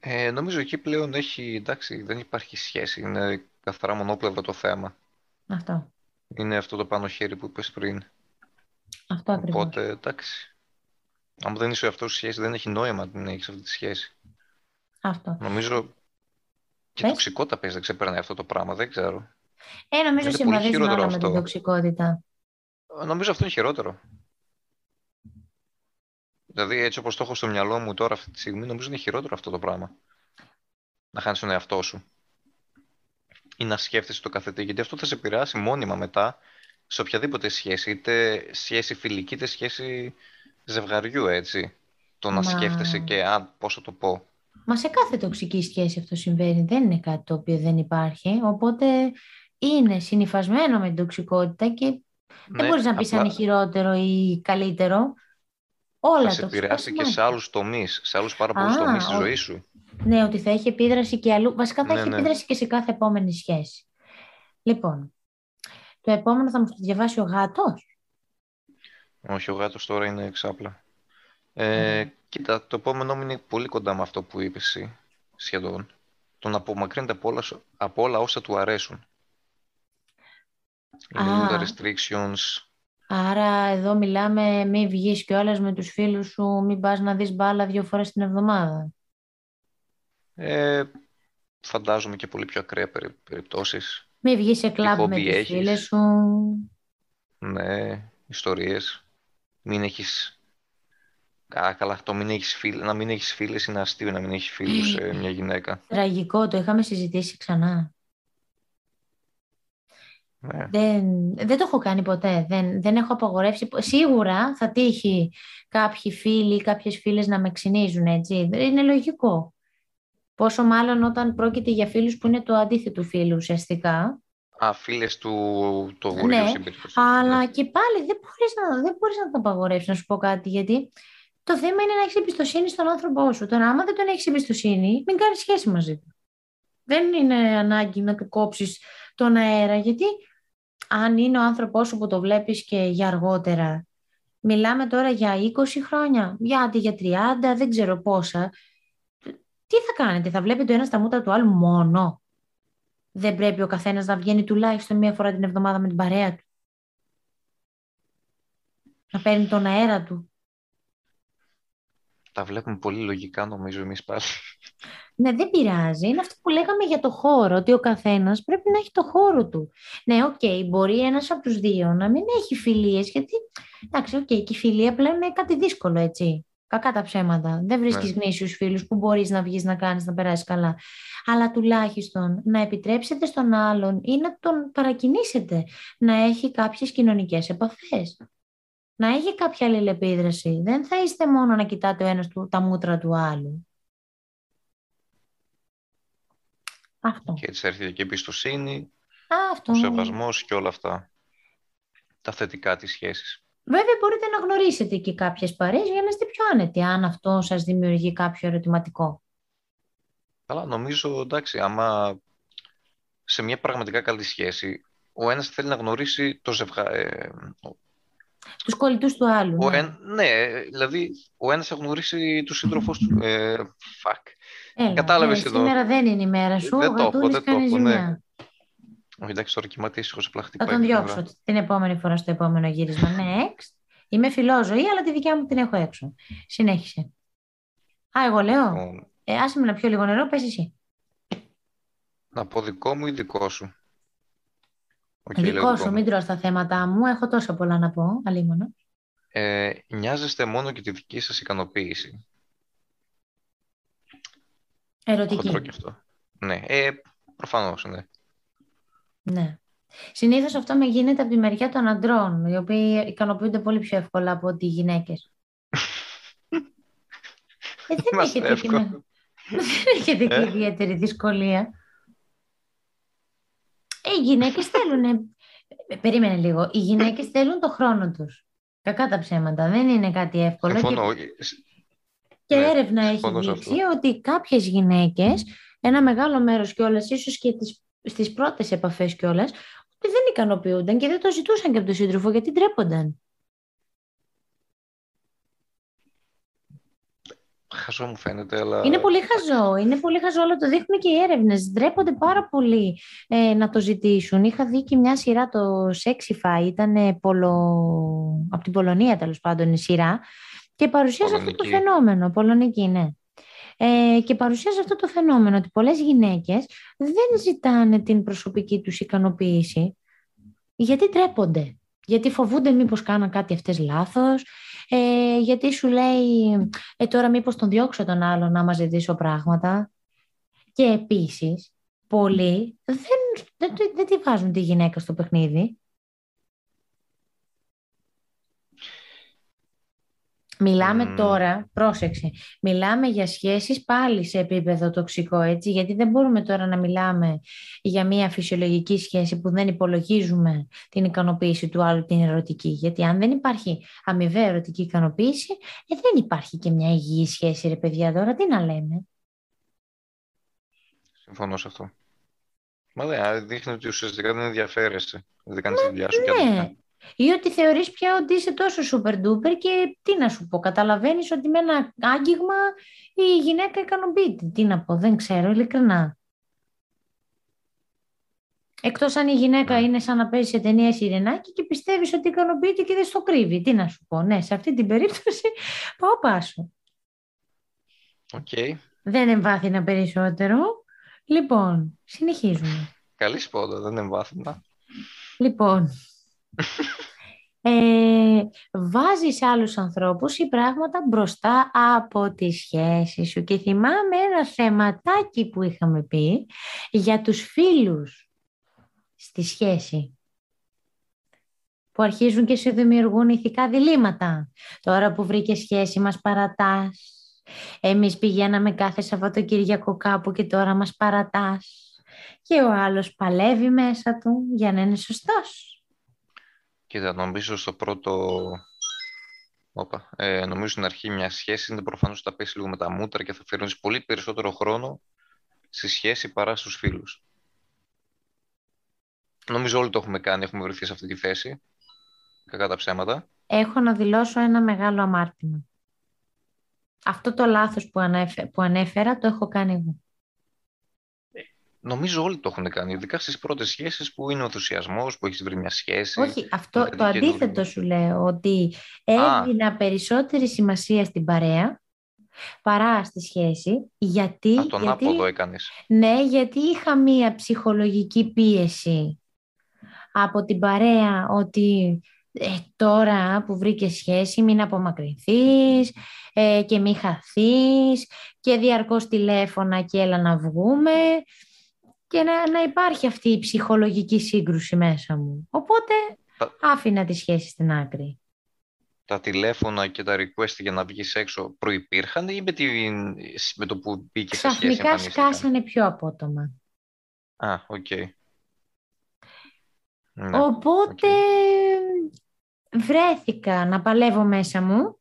Ε, νομίζω εκεί πλέον έχει, εντάξει, δεν υπάρχει σχέση. Είναι καθαρά μονόπλευρο το θέμα. Αυτό. Είναι αυτό το πάνω χέρι που είπες πριν. Αυτό ακριβώς. Οπότε, εντάξει. Αν δεν είσαι αυτός σχέσης, δεν έχει νόημα να έχεις αυτή τη σχέση. Αυτό. Νομίζω και Πες; τοξικότητα παίζει, δεν ξεπερνάει αυτό το πράγμα, δεν ξέρω. Ε, νομίζω συμβαδίζουν όλα αυτό. με την τοξικότητα. Νομίζω αυτό είναι χειρότερο. Δηλαδή, έτσι όπως το έχω στο μυαλό μου τώρα αυτή τη στιγμή, νομίζω είναι χειρότερο αυτό το πράγμα. Να χάνεις τον εαυτό σου. Ή να σκέφτεσαι το καθετή, γιατί αυτό θα σε επηρεάσει μόνιμα μετά σε οποιαδήποτε σχέση. Είτε σχέση φιλική, είτε σχέση ζευγαριού, έτσι. Το να Μα... σκέφτεσαι και αν, πώς θα το πω. Μα σε κάθε τοξική σχέση αυτό συμβαίνει. Δεν είναι κάτι το οποίο δεν υπάρχει. Οπότε είναι συνυφασμένο με την τοξικότητα και ναι, δεν μπορείς να πεις απλά... αν είναι χειρότερο ή καλύτερο. Όλα θα σε επηρεάσει και σε άλλους τομείς, σε άλλους πάρα πολλούς τομείς της ζωής σου. Ναι, ότι θα έχει επίδραση και αλλού. Βασικά θα ναι, έχει ναι. επίδραση και σε κάθε επόμενη σχέση. Λοιπόν, το επόμενο θα μου το διαβάσει ο γάτος; Όχι, ο γάτος τώρα είναι εξάπλα. Ε, Κοίτα, το επόμενό μου είναι πολύ κοντά με αυτό που είπες εσύ, σχεδόν. τον απομακρύνεται από όλα, από όλα όσα του αρέσουν. Είναι τα restrictions. Άρα εδώ μιλάμε μη βγεις κιόλας με τους φίλους σου, μην πας να δεις μπάλα δύο φορές την εβδομάδα. Ε, φαντάζομαι και πολύ πιο ακραία περι, περιπτώσεις. Μη βγεις σε κλαμπ με τους φίλους σου. Ναι, ιστορίες. Μην έχεις... Α, καλά, αυτό μην έχεις φίλ... να μην έχεις φίλες είναι αστείο να μην έχεις φίλους ε, μια γυναίκα. Τραγικό, το είχαμε συζητήσει ξανά. Ναι. Δεν, δεν το έχω κάνει ποτέ. Δεν, δεν έχω απαγορεύσει. Σίγουρα θα τύχει κάποιοι φίλοι ή κάποιες φίλες να με ξυνίζουν, έτσι. Είναι λογικό. Πόσο μάλλον όταν πρόκειται για φίλους που είναι το αντίθετο φίλου ουσιαστικά. Α, φίλες του το βορείου ναι, αλλά ναι. και πάλι δεν μπορείς, να, δεν μπορείς να το απαγορεύσεις, να σου πω κάτι, γιατί το θέμα είναι να έχεις εμπιστοσύνη στον άνθρωπό σου. Τώρα, άμα δεν τον έχεις εμπιστοσύνη, μην κάνεις σχέση μαζί του. Δεν είναι ανάγκη να του κόψεις τον αέρα, γιατί αν είναι ο άνθρωπός σου που το βλέπεις και για αργότερα, μιλάμε τώρα για 20 χρόνια, γιατί για 30, δεν ξέρω πόσα, τι θα κάνετε, θα βλέπετε το ένας στα μούτρα του άλλου μόνο. Δεν πρέπει ο καθένας να βγαίνει τουλάχιστον μία φορά την εβδομάδα με την παρέα του. Να παίρνει τον αέρα του τα βλέπουμε πολύ λογικά νομίζω εμείς πάλι. Ναι, δεν πειράζει. Είναι αυτό που λέγαμε για το χώρο, ότι ο καθένας πρέπει να έχει το χώρο του. Ναι, okay, μπορεί ένας από τους δύο να μην έχει φιλίες, γιατί, εντάξει, okay, και η φιλία πλέον είναι κάτι δύσκολο, έτσι. Κακά τα ψέματα. Δεν βρίσκεις ναι. γνήσιους φίλους που μπορείς να βγεις να κάνεις, να περάσεις καλά. Αλλά τουλάχιστον να επιτρέψετε στον άλλον ή να τον παρακινήσετε να έχει κάποιες κοινωνικές επαφές να έχει κάποια αλληλεπίδραση. Δεν θα είστε μόνο να κοιτάτε ο ένας του, τα μούτρα του άλλου. Αυτό. Και έτσι έρχεται και η εμπιστοσύνη, Αυτό. ο σεβασμός και όλα αυτά. Τα θετικά της σχέσης. Βέβαια μπορείτε να γνωρίσετε και κάποιες παρέες για να είστε πιο άνετοι, αν αυτό σας δημιουργεί κάποιο ερωτηματικό. Καλά, νομίζω, εντάξει, άμα σε μια πραγματικά καλή σχέση, ο ένας θέλει να γνωρίσει το ζευγά, ε, τους κολλητούς του άλλου. Ο ναι. Εν, ναι, δηλαδή ο ένας θα γνωρίσει τους σύντροφους του. Ε, fuck. Κατάλαβες ναι, εδώ. Σήμερα δεν είναι η μέρα σου. Δεν το έχω, δεν το έχω. Ναι. Όχι, εντάξει, τώρα κοιμάται ήσυχος σε πλαχτικό. Θα τον διώξω την επόμενη φορά στο επόμενο γύρισμα. Next. Είμαι φιλόζωη, αλλά τη δικιά μου την έχω έξω. Συνέχισε. Α, εγώ λέω. Ε, άσε με να πιω λίγο νερό, πες εσύ. Να πω δικό μου ή δικό σου; Okay, Δικό σου, μην τρως τα θέματα μου. Έχω τόσα πολλά να πω, αλίμονο. Ε, νοιάζεστε μόνο για τη δική σας ικανοποίηση. Ερωτική. Χοντρό και αυτό. Ναι, ε, προφανώς, ναι. Ναι. Συνήθως αυτό με γίνεται από τη μεριά των αντρών, οι οποίοι ικανοποιούνται πολύ πιο εύκολα από ότι οι γυναίκες. ε, δεν έχετε, και, δεν έχετε και ιδιαίτερη δυσκολία. Ε, οι γυναίκες θέλουν. Περίμενε λίγο. Οι γυναίκες θέλουν το χρόνο τους. Κακά τα ψέματα. Δεν είναι κάτι εύκολο. Συμφωνώ. Και, και ναι, έρευνα έχει δείξει ότι κάποιες γυναίκες, ένα μεγάλο μέρος κιόλας, ίσως και στις πρώτες επαφές κιόλας, ότι δεν ικανοποιούνταν και δεν το ζητούσαν και από τον σύντροφο γιατί ντρέπονταν. Χαζό μου φαίνεται, αλλά... Είναι πολύ χαζό, είναι πολύ χαζό, αλλά το δείχνουν και οι έρευνες. Ντρέπονται πάρα πολύ ε, να το ζητήσουν. Είχα δει και μια σειρά, το Sexify, ήταν πολο... από την Πολωνία τέλος πάντων η σειρά και παρουσίασε αυτό το φαινόμενο, πολωνική, ναι. Ε, και παρουσίασε αυτό το φαινόμενο ότι πολλές γυναίκες δεν ζητάνε την προσωπική τους ικανοποίηση γιατί τρέπονται. Γιατί φοβούνται μήπως κάναν κάτι αυτές λάθος, ε, γιατί σου λέει ε, τώρα μήπως τον διώξω τον άλλο να μας ζητήσω πράγματα. Και επίσης, πολλοί δεν, δεν, δεν τη βάζουν τη γυναίκα στο παιχνίδι. Μιλάμε τώρα, πρόσεξε, μιλάμε για σχέσεις πάλι σε επίπεδο τοξικό, έτσι, γιατί δεν μπορούμε τώρα να μιλάμε για μια φυσιολογική σχέση που δεν υπολογίζουμε την ικανοποίηση του άλλου, την ερωτική. Γιατί αν δεν υπάρχει αμοιβαία ερωτική ικανοποίηση, ε, δεν υπάρχει και μια υγιή σχέση, ρε παιδιά, τώρα τι να λέμε. Συμφωνώ σε αυτό. Μα δεν, δείχνει ότι ουσιαστικά δεν ενδιαφέρεσαι. Δεν κάνεις τη δουλειά σου ναι. Ή ότι θεωρείς πια ότι είσαι τόσο super duper και τι να σου πω, καταλαβαίνεις ότι με ένα άγγιγμα η γυναίκα ικανοποιείται. Τι να πω, δεν ξέρω, ειλικρινά. Εκτός αν η γυναίκα Ναι. είναι σαν να παίζει σε ταινία σιρενάκι και πιστεύεις ότι ικανοποιείται και δεν στο κρύβει. Τι να σου πω. Ναι, σε αυτή την περίπτωση πάω πάσο. Οκ. Δεν εμβάθυνα περισσότερο. Λοιπόν, συνεχίζουμε. Καλή σπόντα, δεν εμβάθυνα. Λοιπόν, ε, βάζεις άλλους ανθρώπους ή πράγματα μπροστά από τη σχέση σου. Και θυμάμαι ένα θεματάκι που είχαμε πει για τους φίλους στη σχέση. Που αρχίζουν και σου δημιουργούν ηθικά διλήμματα. Τώρα που βρήκε σχέση μας παρατάς. Εμείς πηγαίναμε κάθε Σαββατοκύριακο κάπου και τώρα μας παρατάς. Και ο άλλος παλεύει μέσα του για να είναι σωστός. Κοίτα, νομίζω στο πρώτο. Όπα. Ε, νομίζω στην αρχή μια σχέση είναι προφανώς ότι θα πέσει λίγο με τα μούτρα και θα αφιερώνεις πολύ περισσότερο χρόνο στη σχέση παρά στους φίλους. Νομίζω όλοι το έχουμε κάνει, έχουμε βρεθεί σε αυτή τη θέση. Κακά τα ψέματα. Έχω να δηλώσω ένα μεγάλο αμάρτημα. Αυτό το λάθος που, ανέφε- που ανέφερα το έχω κάνει εγώ. Νομίζω όλοι το έχουν κάνει, ειδικά στις πρώτες σχέσεις που είναι ο ενθουσιασμός, που έχεις βρει μια σχέση. Όχι, αυτό κάτι το αντίθετο καινούριο. σου λέω, ότι Α. έδινα περισσότερη σημασία στην παρέα παρά στη σχέση. Γιατί, Α, τον γιατί, άποδο έκανες. ναι, γιατί είχα μία ψυχολογική πίεση από την παρέα ότι ε, τώρα που βρήκες σχέση μην απομακρυνθείς ε, και μην χαθείς και διαρκώς τηλέφωνα και έλα να βγούμε και να, να υπάρχει αυτή η ψυχολογική σύγκρουση μέσα μου. Οπότε Τα- άφηνα τη σχέση στην άκρη. Τα τηλέφωνα και τα request για να βγεις έξω προπήρχαν ή με, τη, με το που μπήκε σε σχέση Ξαφνικά εμφανίστηκαν; σκάσανε πιο απότομα. Α, οκ. Ναι. Οπότε βρέθηκα να παλεύω μέσα μου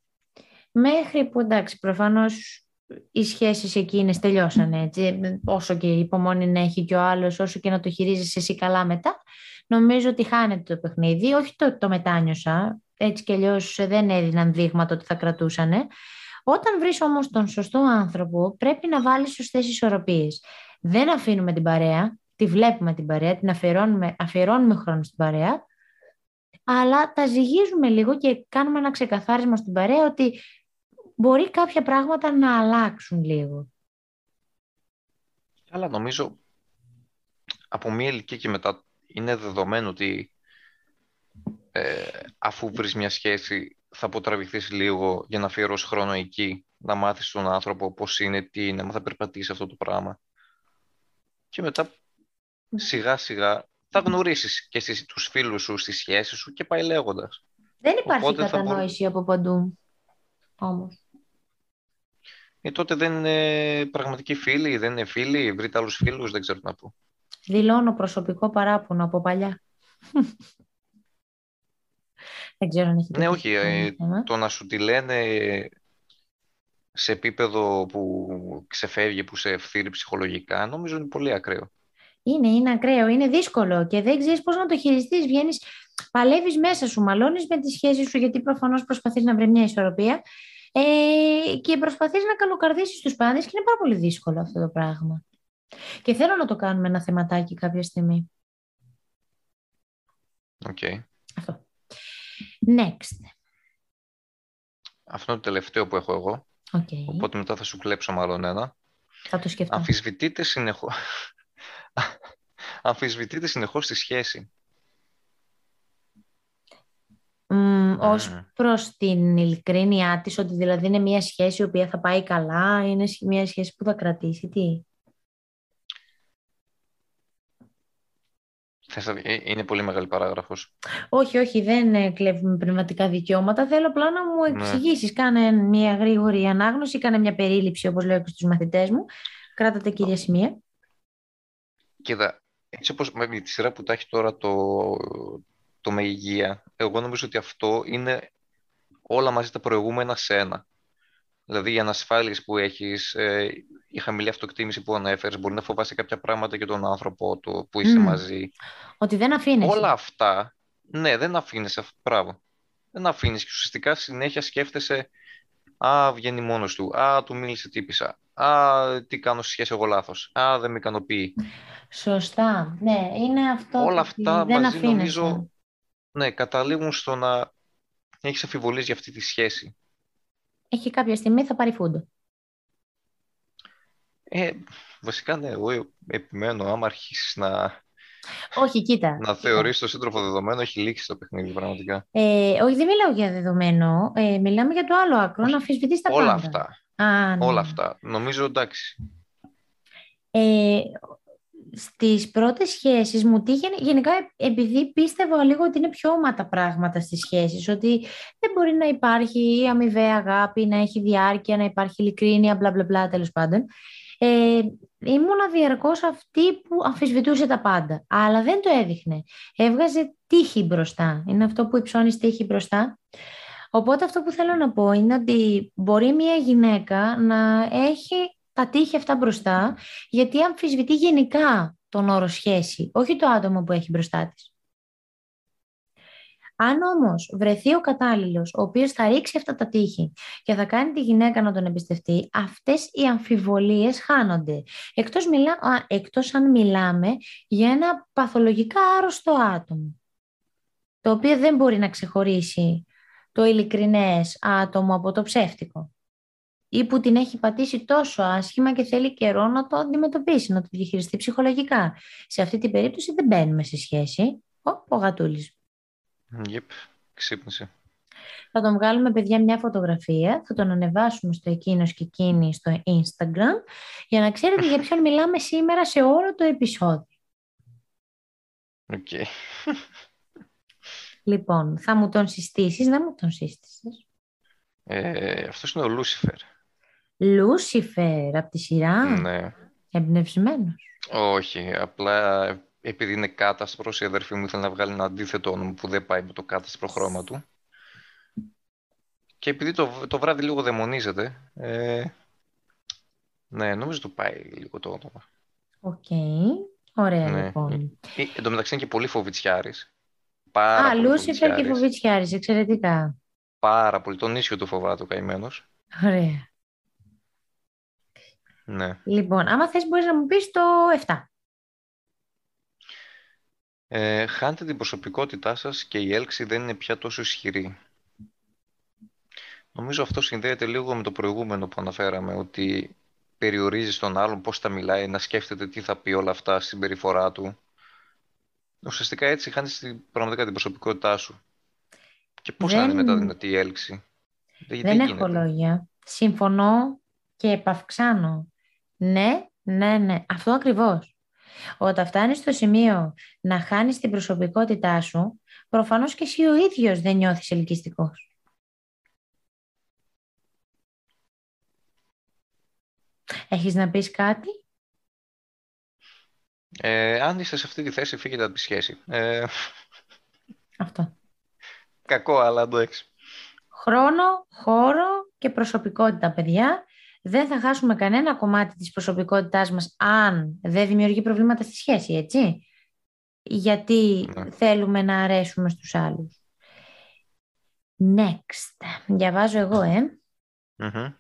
μέχρι που εντάξει προφανώς οι σχέσεις εκείνες τελειώσανε έτσι. Όσο και υπομονή να έχει και ο άλλος όσο και να το χειρίζεσαι εσύ καλά μετά νομίζω ότι χάνεται το παιχνίδι. Όχι το, το μετάνιωσα έτσι κι αλλιώς δεν έδιναν δείγματα ότι θα κρατούσανε. Όταν βρεις όμως τον σωστό άνθρωπο πρέπει να βάλεις σωστές ισορροπίες. Δεν αφήνουμε την παρέα τη βλέπουμε την παρέα, την αφιερώνουμε, αφιερώνουμε χρόνο στην παρέα, αλλά τα ζυγίζουμε λίγο και κάνουμε ένα ξεκαθάρισμα στην παρέα ότι μπορεί κάποια πράγματα να αλλάξουν λίγο. Αλλά νομίζω από μία ηλικία και μετά είναι δεδομένο ότι ε, αφού βρεις μια σχέση θα αποτραβηχθείς λίγο για να αφιερώσεις χρόνο εκεί, να μάθεις τον άνθρωπο πώς είναι, τι είναι, μα θα περπατήσεις αυτό το πράγμα. Και μετά σιγά σιγά θα γνωρίσεις και στις, τους φίλους σου, στις σχέσεις σου και πάει λέγοντας. Δεν υπάρχει Οπότε θα κατανόηση από παντού, όμως. Ε, τότε δεν είναι πραγματικοί φίλοι, δεν είναι φίλοι, βρείτε άλλους φίλους, δεν ξέρω τι να πω. Δηλώνω προσωπικό παράπονο από παλιά. δεν ξέρω αν έχετε Ναι, πει όχι, αυτό ε, το θέμα. το να σου τη λένε σε επίπεδο που ξεφεύγει, που σε ευθύρει ψυχολογικά, νομίζω είναι πολύ ακραίο. Είναι, είναι ακραίο, είναι δύσκολο και δεν ξέρεις πώς να το χειριστείς. Βγαίνεις, παλεύεις μέσα σου, μαλώνεις με τη σχέση σου γιατί προφανώς προσπαθείς να βρει μια ισορροπία ε, και προσπαθείς να καλοκαρδίσεις τους πάντες και είναι πάρα πολύ δύσκολο αυτό το πράγμα. Και θέλω να το κάνουμε ένα θεματάκι κάποια στιγμή. Οκ. Αυτό. Next. Αυτό είναι το τελευταίο που έχω εγώ, Okay. οπότε μετά θα σου κλέψω μάλλον ένα. Θα το σκεφτώ. Αμφισβητείτε συνεχώς... Αμφισβητείτε συνεχώς τη σχέση. Mm, ως Μμμ. προς την ειλικρίνειά της, ότι δηλαδή είναι μια σχέση η οποία θα πάει καλά, είναι σχ- μια σχέση που θα κρατήσει, τι; Θες να- ε, Είναι πολύ μεγάλη παράγραφος. Όχι, όχι, δεν ε, κλέβουμε πνευματικά δικαιώματα. Θέλω απλά να μου Ναι. εξηγήσεις. Κάνε μια γρήγορη ανάγνωση, κάνε μια περίληψη, όπως λέω και στους μαθητές μου. Κράτα τα κύρια σημεία. Κοίτα, έτσι όπως με τη σειρά που τα έχει τώρα το, το με υγεία, εγώ νομίζω ότι αυτό είναι όλα μαζί τα προηγούμενα σε ένα. Δηλαδή οι ανασφάλειες που έχεις, ε, η χαμηλή αυτοκτίμηση που ανέφερες, μπορεί να φοβάσαι κάποια πράγματα για τον άνθρωπό του που είσαι Μμ. μαζί. Ότι δεν αφήνεσαι. Όλα αυτά, ναι, δεν αφήνεις αυτό. Μπράβο. Δεν αφήνεις και ουσιαστικά συνέχεια σκέφτεσαι «Α, βγαίνει μόνος του. Α, του μίλησε τύπησα. Α, τι κάνω στη σχέση εγώ λάθος. Α, δεν με ικανοποιεί. Σωστά. Ναι, είναι αυτό Όλα το αυτά ότι δεν μαζί αφήνεσαι. νομίζω ναι, καταλήγουν στο να έχεις αμφιβολίες για αυτή τη σχέση. Έχει κάποια στιγμή θα πάρει φούντο. Ε, βασικά ναι, εγώ επιμένω άμα αρχίσεις να, Όχι, κοίτα. να κοίτα. θεωρείς το σύντροφο δεδομένο έχει λήξει το παιχνίδι πραγματικά. Ε, όχι, δεν μιλάω για δεδομένο. Ε, μιλάμε για το άλλο άκρο, να αμφισβητείς τα Όλα πάντα. αυτά, Α, ναι. όλα αυτά. Νομίζω εντάξει. Ε, στις πρώτες σχέσεις μου τύχαινε, γενικά ε- επειδή πίστευα λίγο ότι είναι πιο όματα τα πράγματα στις σχέσεις, ότι δεν μπορεί να υπάρχει η αμοιβαία αγάπη, να έχει διάρκεια, να υπάρχει ειλικρίνεια, μπλα μπλα μπλα τέλος πάντων. Ε, ήμουνα διαρκώς αυτή που αμφισβητούσε τα πάντα, αλλά δεν το έδειχνε. Έβγαζε τύχη μπροστά. Είναι αυτό που υψώνεις τύχη μπροστά. Οπότε αυτό που θέλω να πω είναι ότι μπορεί μια γυναίκα να έχει τα τύχη αυτά μπροστά, γιατί αμφισβητεί γενικά τον όρο σχέση, όχι το άτομο που έχει μπροστά της. Αν όμως βρεθεί ο κατάλληλος, ο οποίος θα ρίξει αυτά τα τείχη και θα κάνει τη γυναίκα να τον εμπιστευτεί, αυτές οι αμφιβολίες χάνονται. Εκτός, μιλά, α, εκτός αν μιλάμε για ένα παθολογικά άρρωστο άτομο, το οποίο δεν μπορεί να ξεχωρίσει το ειλικρινές άτομο από το ψεύτικο ή που την έχει πατήσει τόσο άσχημα και θέλει καιρό να το αντιμετωπίσει, να το διαχειριστεί ψυχολογικά. Σε αυτή την περίπτωση δεν μπαίνουμε στη σχέση. Ο, ο γατούλης. Yep, ξύπνησε. Θα τον βγάλουμε, παιδιά, μια φωτογραφία, θα τον ανεβάσουμε στο εκείνος και εκείνη στο Instagram, για να ξέρετε για ποιον μιλάμε σήμερα σε όλο το επεισόδιο. Οκ. Λοιπόν, θα μου τον συστήσεις, να μου τον σύστησες. Ε, αυτός είναι ο Λούσιφερ. Λούσιφερ, από τη σειρά, Ναι. εμπνευσμένος. Όχι, απλά επειδή είναι κάτασπρος, η αδερφή μου ήθελε να βγάλει ένα αντίθετο όνομα που δεν πάει με το κάτασπρο χρώμα του. Και επειδή το, το βράδυ λίγο δαιμονίζεται, ε, ναι, νομίζω το πάει λίγο το όνομα. Οκ, ωραία Ναι. λοιπόν. Ε, Εν τω μεταξύ είναι και πολύ φοβιτσιάρης. Πάρα Α, πολύ Λούσιφερ και φοβιτσιάρης. Φοβιτσιάρης, εξαιρετικά. Πάρα πολύ. Τον ίσκιο του φοβάται ο καημένος. Ωραία. Ναι. Λοιπόν, άμα θες μπορείς να μου πεις το 7. Ε, χάνετε την προσωπικότητά σας και η έλξη δεν είναι πια τόσο ισχυρή. Νομίζω αυτό συνδέεται λίγο με το προηγούμενο που αναφέραμε, ότι περιορίζεις τον άλλον πώς θα μιλάει, να σκέφτεται τι θα πει όλα αυτά στην περιφορά του. Ουσιαστικά έτσι χάνεις την, πραγματικά την προσωπικότητά σου. Και πώς να είναι Δεν- μετά δυνατή η έλξη; Δεν, Δεν έχω γίνεται. λόγια. Συμφωνώ και επαυξάνω. Ναι, ναι, ναι. Αυτό ακριβώς. Όταν φτάνεις στο σημείο να χάνεις την προσωπικότητά σου, προφανώς και εσύ ο ίδιος δεν νιώθεις ελκυστικός. Έχεις να πεις κάτι; Ε, αν είστε σε αυτή τη θέση, φύγετε από τη σχέση. Ε, Αυτό. κακό, αλλά εντάξει. Χρόνο, χώρο και προσωπικότητα, παιδιά. Δεν θα χάσουμε κανένα κομμάτι της προσωπικότητάς μας αν δεν δημιουργεί προβλήματα στη σχέση, έτσι; Γιατί Ναι. θέλουμε να αρέσουμε στους άλλους. Next. Διαβάζω εγώ, ε. Μμμ.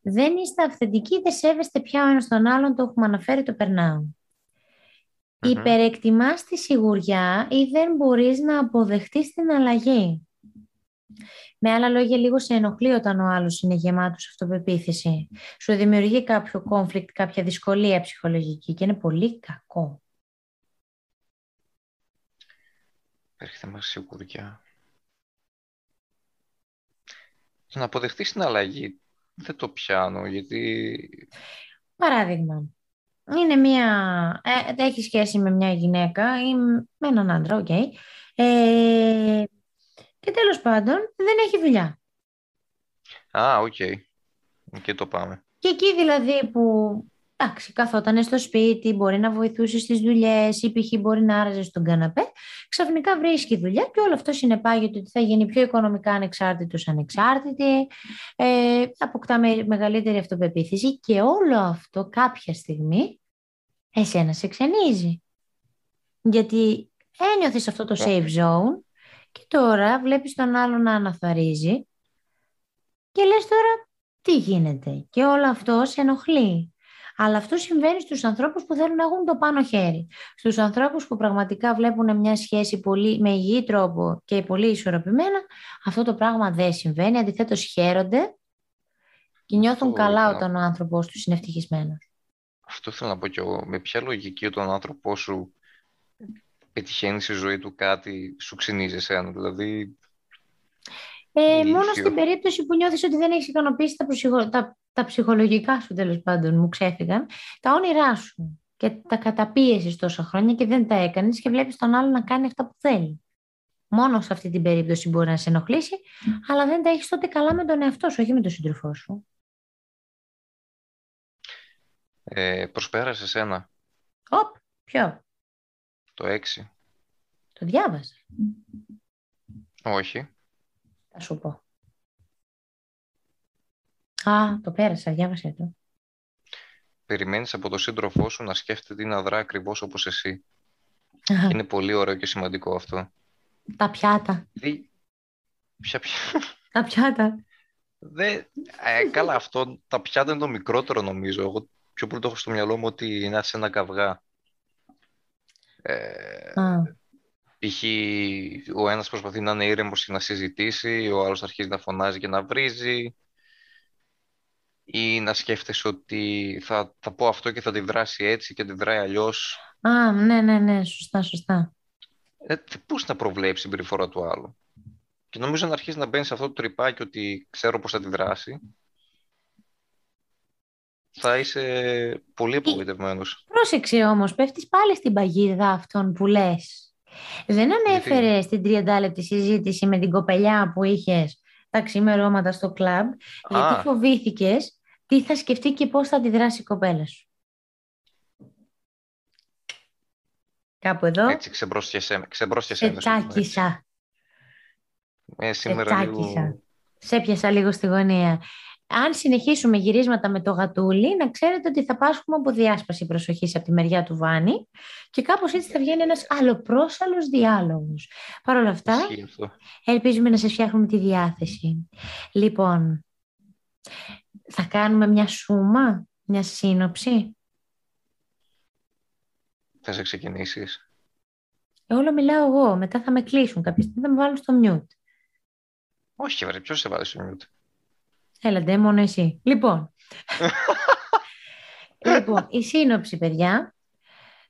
Δεν είστε αυθεντικοί, δεν σέβεστε πια ο ένας τον άλλον, το έχουμε αναφέρει, το περνάω. Μμμ. Υπερεκτιμάς τη σιγουριά ή δεν μπορείς να αποδεχτείς την αλλαγή; Με άλλα λόγια, λίγο σε ενοχλεί όταν ο άλλος είναι γεμάτος αυτοπεποίθηση. Σου δημιουργεί κάποιο conflict, κάποια δυσκολία ψυχολογική και είναι πολύ κακό. Έρχεται μας σιγουριά. Να αποδεχτείς την αλλαγή δεν το πιάνω, γιατί Παράδειγμα, είναι μια, ε, έχει σχέση με μια γυναίκα ή με έναν άντρα, οκ. Ε, και τέλος πάντων δεν έχει δουλειά. Α, οκ. Εκεί το πάμε. Και εκεί δηλαδή που εντάξει, καθόταν στο σπίτι, μπορεί να βοηθούσε στις δουλειές ή π.χ. μπορεί να άραζε στον καναπέ, ξαφνικά βρίσκει δουλειά και όλο αυτό συνεπάγεται ότι θα γίνει πιο οικονομικά ανεξάρτητος ανεξάρτητη, ε, αποκτά με- μεγαλύτερη αυτοπεποίθηση και όλο αυτό κάποια στιγμή εσένα σε ξενίζει. Γιατί ένιωθες αυτό το safe zone και τώρα βλέπεις τον άλλο να αναθαρίζει και λες τώρα τι τι γίνεται. Και όλο αυτό σε ενοχλεί. Αλλά αυτό συμβαίνει στους ανθρώπους που θέλουν να έχουν το πάνω χέρι. Στους ανθρώπους που πραγματικά βλέπουν μια σχέση πολύ, με υγιή τρόπο και πολύ ισορροπημένα, αυτό το πράγμα δεν συμβαίνει. Αντιθέτως χαίρονται και νιώθουν καλά όταν ο άνθρωπός τους είναι ευτυχισμένος. Αυτό θέλω να πω κι εγώ. Με ποια λογική όταν ο άνθρωπός σου πετυχαίνει στη ζωή του κάτι, σου ξυνίζει εσένα. Δηλαδή, ε, μόνο στην περίπτωση που νιώθεις ότι δεν έχεις ικανοποιήσει τα, τα, τα ψυχολογικά σου τέλος πάντων μου ξέφυγαν, τα όνειρά σου και τα καταπίεσες τόσα χρόνια και δεν τα έκανες και βλέπεις τον άλλο να κάνει αυτά που θέλει. Μόνο σε αυτή την περίπτωση μπορεί να σε ενοχλήσει, αλλά δεν τα έχεις τότε καλά με τον εαυτό σου, όχι με τον σύντροφό σου. Ε, προσπέρασες ένα. Οπ, ποιο; Το 6. Το διάβασα. Όχι. Θα σου πω. Α, το πέρασα, διάβασε το. Περιμένεις από τον σύντροφό σου να σκέφτεται ή να δρά ακριβώς όπως εσύ. Είναι πολύ ωραίο και σημαντικό αυτό. Τα πιάτα. Δι... Ποια πια... Τα πιάτα. Δε... Ε, καλά, αυτό τα πιάτα είναι το μικρότερο νομίζω. Εγώ πιο πολύ το έχω στο μυαλό μου ότι είναι σε ένα καυγά. Ε, π.χ. ο ένας προσπαθεί να είναι ήρεμος και να συζητήσει, ο άλλος αρχίζει να φωνάζει και να βρίζει ή να σκέφτεσαι ότι θα, θα πω αυτό και θα τη δράσει έτσι και τη δράει αλλιώς. Α, ναι, ναι, ναι, σωστά, σωστά. Ε, πώς να προβλέψει την περιφορά του άλλου; Και νομίζω να αρχίσει να μπαίνει σε αυτό το τρυπάκι ότι ξέρω πώς θα τη δράσει. Θα είσαι πολύ απογοητευμένος. Πρόσεξε όμως, πέφτεις πάλι στην παγίδα αυτών που λες. Δεν ανέφερες στην 30 λεπτή συζήτηση με την κοπελιά που είχες τα ξημερώματα στο κλαμπ, γιατί φοβήθηκες τι θα σκεφτεί και πώς θα αντιδράσει η κοπέλα σου. Κάπου εδώ. Έτσι ξεμπρόστιασε. Σε τσάκισα. Ε, σήμερα σε λίγο... Σε πιάσα λίγο στη γωνία. Αν συνεχίσουμε γυρίσματα με το γατούλι, να ξέρετε ότι θα πάσχουμε από διάσπαση προσοχής από τη μεριά του Βάνη και κάπως έτσι θα βγαίνει ένας αλλοπρόσαλος διάλογος. Παρ' όλα αυτά, ελπίζουμε να σας φτιάχνουμε τη διάθεση. Λοιπόν, θα κάνουμε μια σούμα, μια σύνοψη. Θα σε ξεκινήσεις. Ε, όλο μιλάω εγώ. Μετά θα με κλείσουν κάποια στιγμή, θα με βάλουν στο μιούτ. Όχι, βρε, ποιος σε βάλει στο μιούτ. Έλατε, μόνο εσύ. Λοιπόν. λοιπόν, η σύνοψη, παιδιά.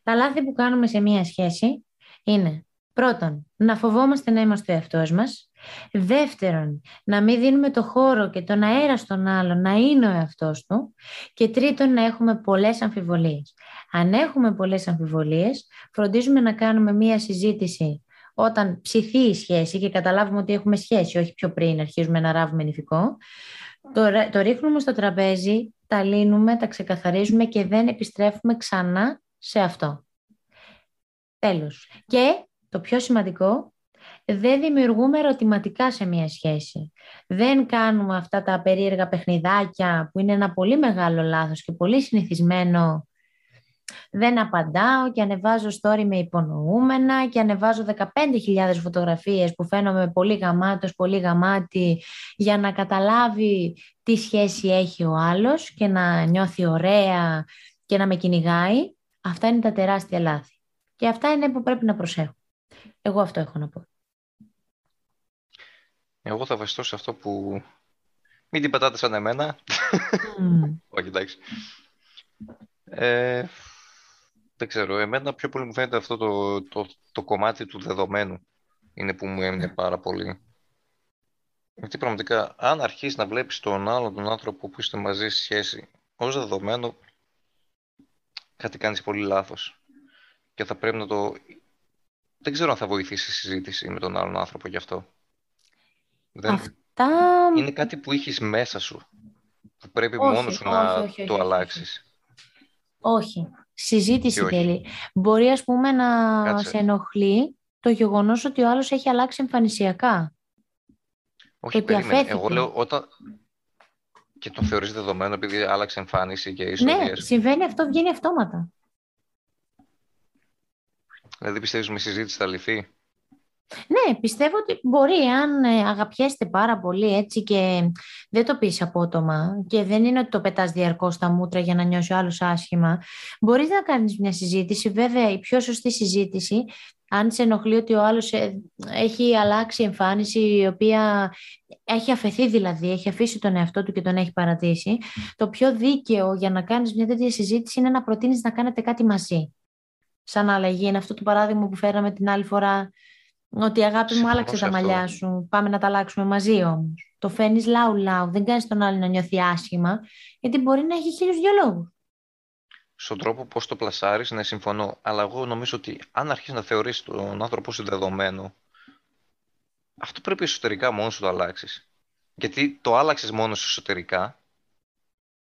Τα λάθη που κάνουμε σε μία σχέση είναι πρώτον, να φοβόμαστε να είμαστε ο εαυτός μας. Δεύτερον, να μην δίνουμε το χώρο και τον αέρα στον άλλο να είναι ο εαυτός του. Και τρίτον, να έχουμε πολλές αμφιβολίες. Αν έχουμε πολλές αμφιβολίες, φροντίζουμε να κάνουμε μία συζήτηση όταν ψηθεί η σχέση και καταλάβουμε ότι έχουμε σχέση, όχι πιο πριν αρχίζουμε να ράβουμε νηφικό, το, το ρίχνουμε στο τραπέζι, τα λύνουμε, τα ξεκαθαρίζουμε και δεν επιστρέφουμε ξανά σε αυτό. Τέλος. Και το πιο σημαντικό, δεν δημιουργούμε ερωτηματικά σε μία σχέση. Δεν κάνουμε αυτά τα περίεργα παιχνιδάκια που είναι ένα πολύ μεγάλο λάθος και πολύ συνηθισμένο. Δεν απαντάω και ανεβάζω story με υπονοούμενα και ανεβάζω 15.000 φωτογραφίες που φαίνομαι πολύ γαμάτος, πολύ γαμάτη για να καταλάβει τι σχέση έχει ο άλλος και να νιώθει ωραία και να με κυνηγάει. Αυτά είναι τα τεράστια λάθη. Και αυτά είναι που πρέπει να προσέχω. Εγώ αυτό έχω να πω. Εγώ θα βασιστώ σε αυτό που... Μην την πατάτε σαν εμένα. Όχι, εντάξει. Ε, δεν ξέρω. Εμένα πιο πολύ μου φαίνεται αυτό το, το, το κομμάτι του δεδομένου είναι που μου έμεινε πάρα πολύ. Γιατί πραγματικά, αν αρχίσεις να βλέπεις τον άλλον τον άνθρωπο που είστε μαζί στη σχέση ως δεδομένο, κάτι κάνεις πολύ λάθος. Και θα πρέπει να το... Δεν ξέρω αν θα βοηθήσει η συζήτηση με τον άλλον άνθρωπο γι' αυτό. Δεν... Αυτά... Είναι κάτι που έχεις μέσα σου. Που πρέπει όχι, μόνος σου να όχι, το αλλάξεις. Όχι. Συζήτηση θέλει. Μπορεί, ας πούμε, να Κάτσε. σε ενοχλεί το γεγονός ότι ο άλλος έχει αλλάξει εμφανισιακά. Όχι, περίμενε. Εγώ λέω όταν... Και το θεωρείς δεδομένο επειδή άλλαξε εμφάνιση και ιστορίες. Ναι, συμβαίνει αυτό, βγαίνει αυτόματα. Δηλαδή πιστεύεις με συζήτηση θα λυθεί; Ναι, πιστεύω ότι μπορεί αν ε, αγαπιέστε πάρα πολύ έτσι και δεν το πεις απότομα και δεν είναι ότι το πετάς διαρκώς στα μούτρα για να νιώσει ο άλλος άσχημα, μπορείς να κάνεις μια συζήτηση. Βέβαια, η πιο σωστή συζήτηση, αν σε ενοχλεί ότι ο άλλος ε, έχει αλλάξει εμφάνιση η οποία έχει αφαιθεί δηλαδή, έχει αφήσει τον εαυτό του και τον έχει παρατήσει, το πιο δίκαιο για να κάνεις μια τέτοια συζήτηση είναι να προτείνεις να κάνετε κάτι μαζί. Σαν αλλαγή, είναι αυτό το παράδειγμα που φέραμε την άλλη φορά ότι αγάπη μου άλλαξε τα μαλλιά σου. Πάμε να τα αλλάξουμε μαζί όμως. Το φαίνεις λαου λαου. Δεν κάνεις τον άλλο να νιώθει άσχημα, γιατί μπορεί να έχει χίλιους δυο λόγους. Στον τρόπο πώς το πλασάρεις, ναι, συμφωνώ. Αλλά εγώ νομίζω ότι αν αρχίσεις να θεωρήσει τον άνθρωπό σου δεδομένο, αυτό πρέπει εσωτερικά μόνος σου το αλλάξεις. Γιατί το άλλαξες μόνος σου εσωτερικά,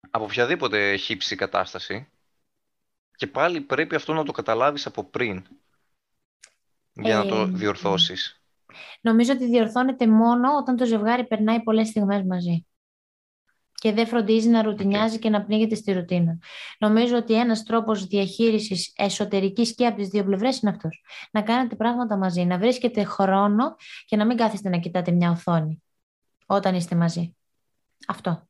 από οποιαδήποτε χύψη κατάσταση, και πάλι πρέπει αυτό να το καταλάβεις από πριν για να το διορθώσεις. Νομίζω ότι διορθώνεται μόνο όταν το ζευγάρι περνάει πολλές στιγμές μαζί και δεν φροντίζει να ρουτινιάζει και να πνίγεται στη ρουτίνα. Νομίζω ότι ένας τρόπος διαχείρισης εσωτερικής και από τις δύο πλευρές είναι αυτός. Να κάνετε πράγματα μαζί, να βρίσκετε χρόνο και να μην κάθεστε να κοιτάτε μια οθόνη όταν είστε μαζί. Αυτό.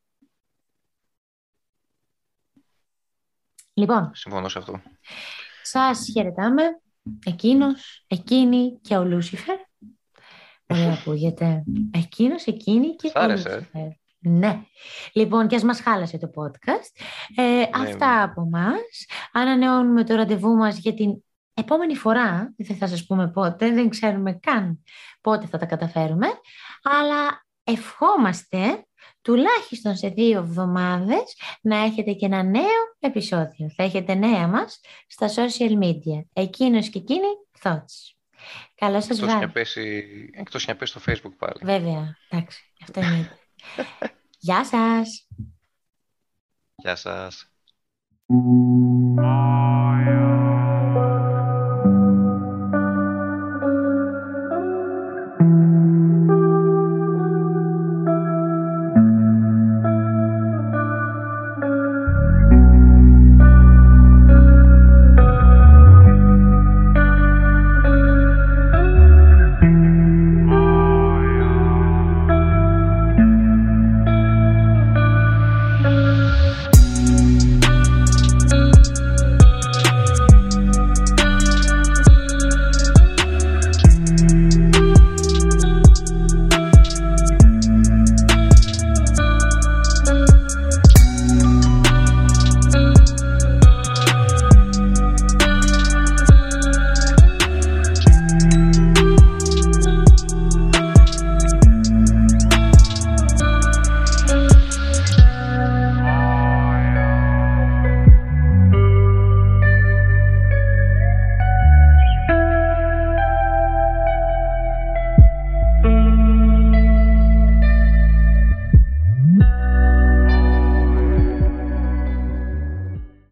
Λοιπόν. Συμφωνώ σε αυτό. Σας χαιρετάμε εκείνος, εκείνη και ο Λούσιφερ. Ωραία ακούγεται. Εκείνος, εκείνη και ο Λούσιφερ. Ναι. Λοιπόν, και ας μας χάλασε το podcast. Ε, ναι, αυτά ναι. από μας. Ανανεώνουμε το ραντεβού μας για την επόμενη φορά. Δεν θα σας πούμε πότε, δεν ξέρουμε καν πότε θα τα καταφέρουμε. Αλλά ευχόμαστε τουλάχιστον σε δύο εβδομάδες να έχετε και ένα νέο επεισόδιο. Θα έχετε νέα μας στα social media. Εκείνος και εκείνη, thoughts. Καλό σας βράδυ. Εκτός να πέσει στο facebook πάλι. Βέβαια, εντάξει, αυτό είναι. Γεια σας. Γεια σας.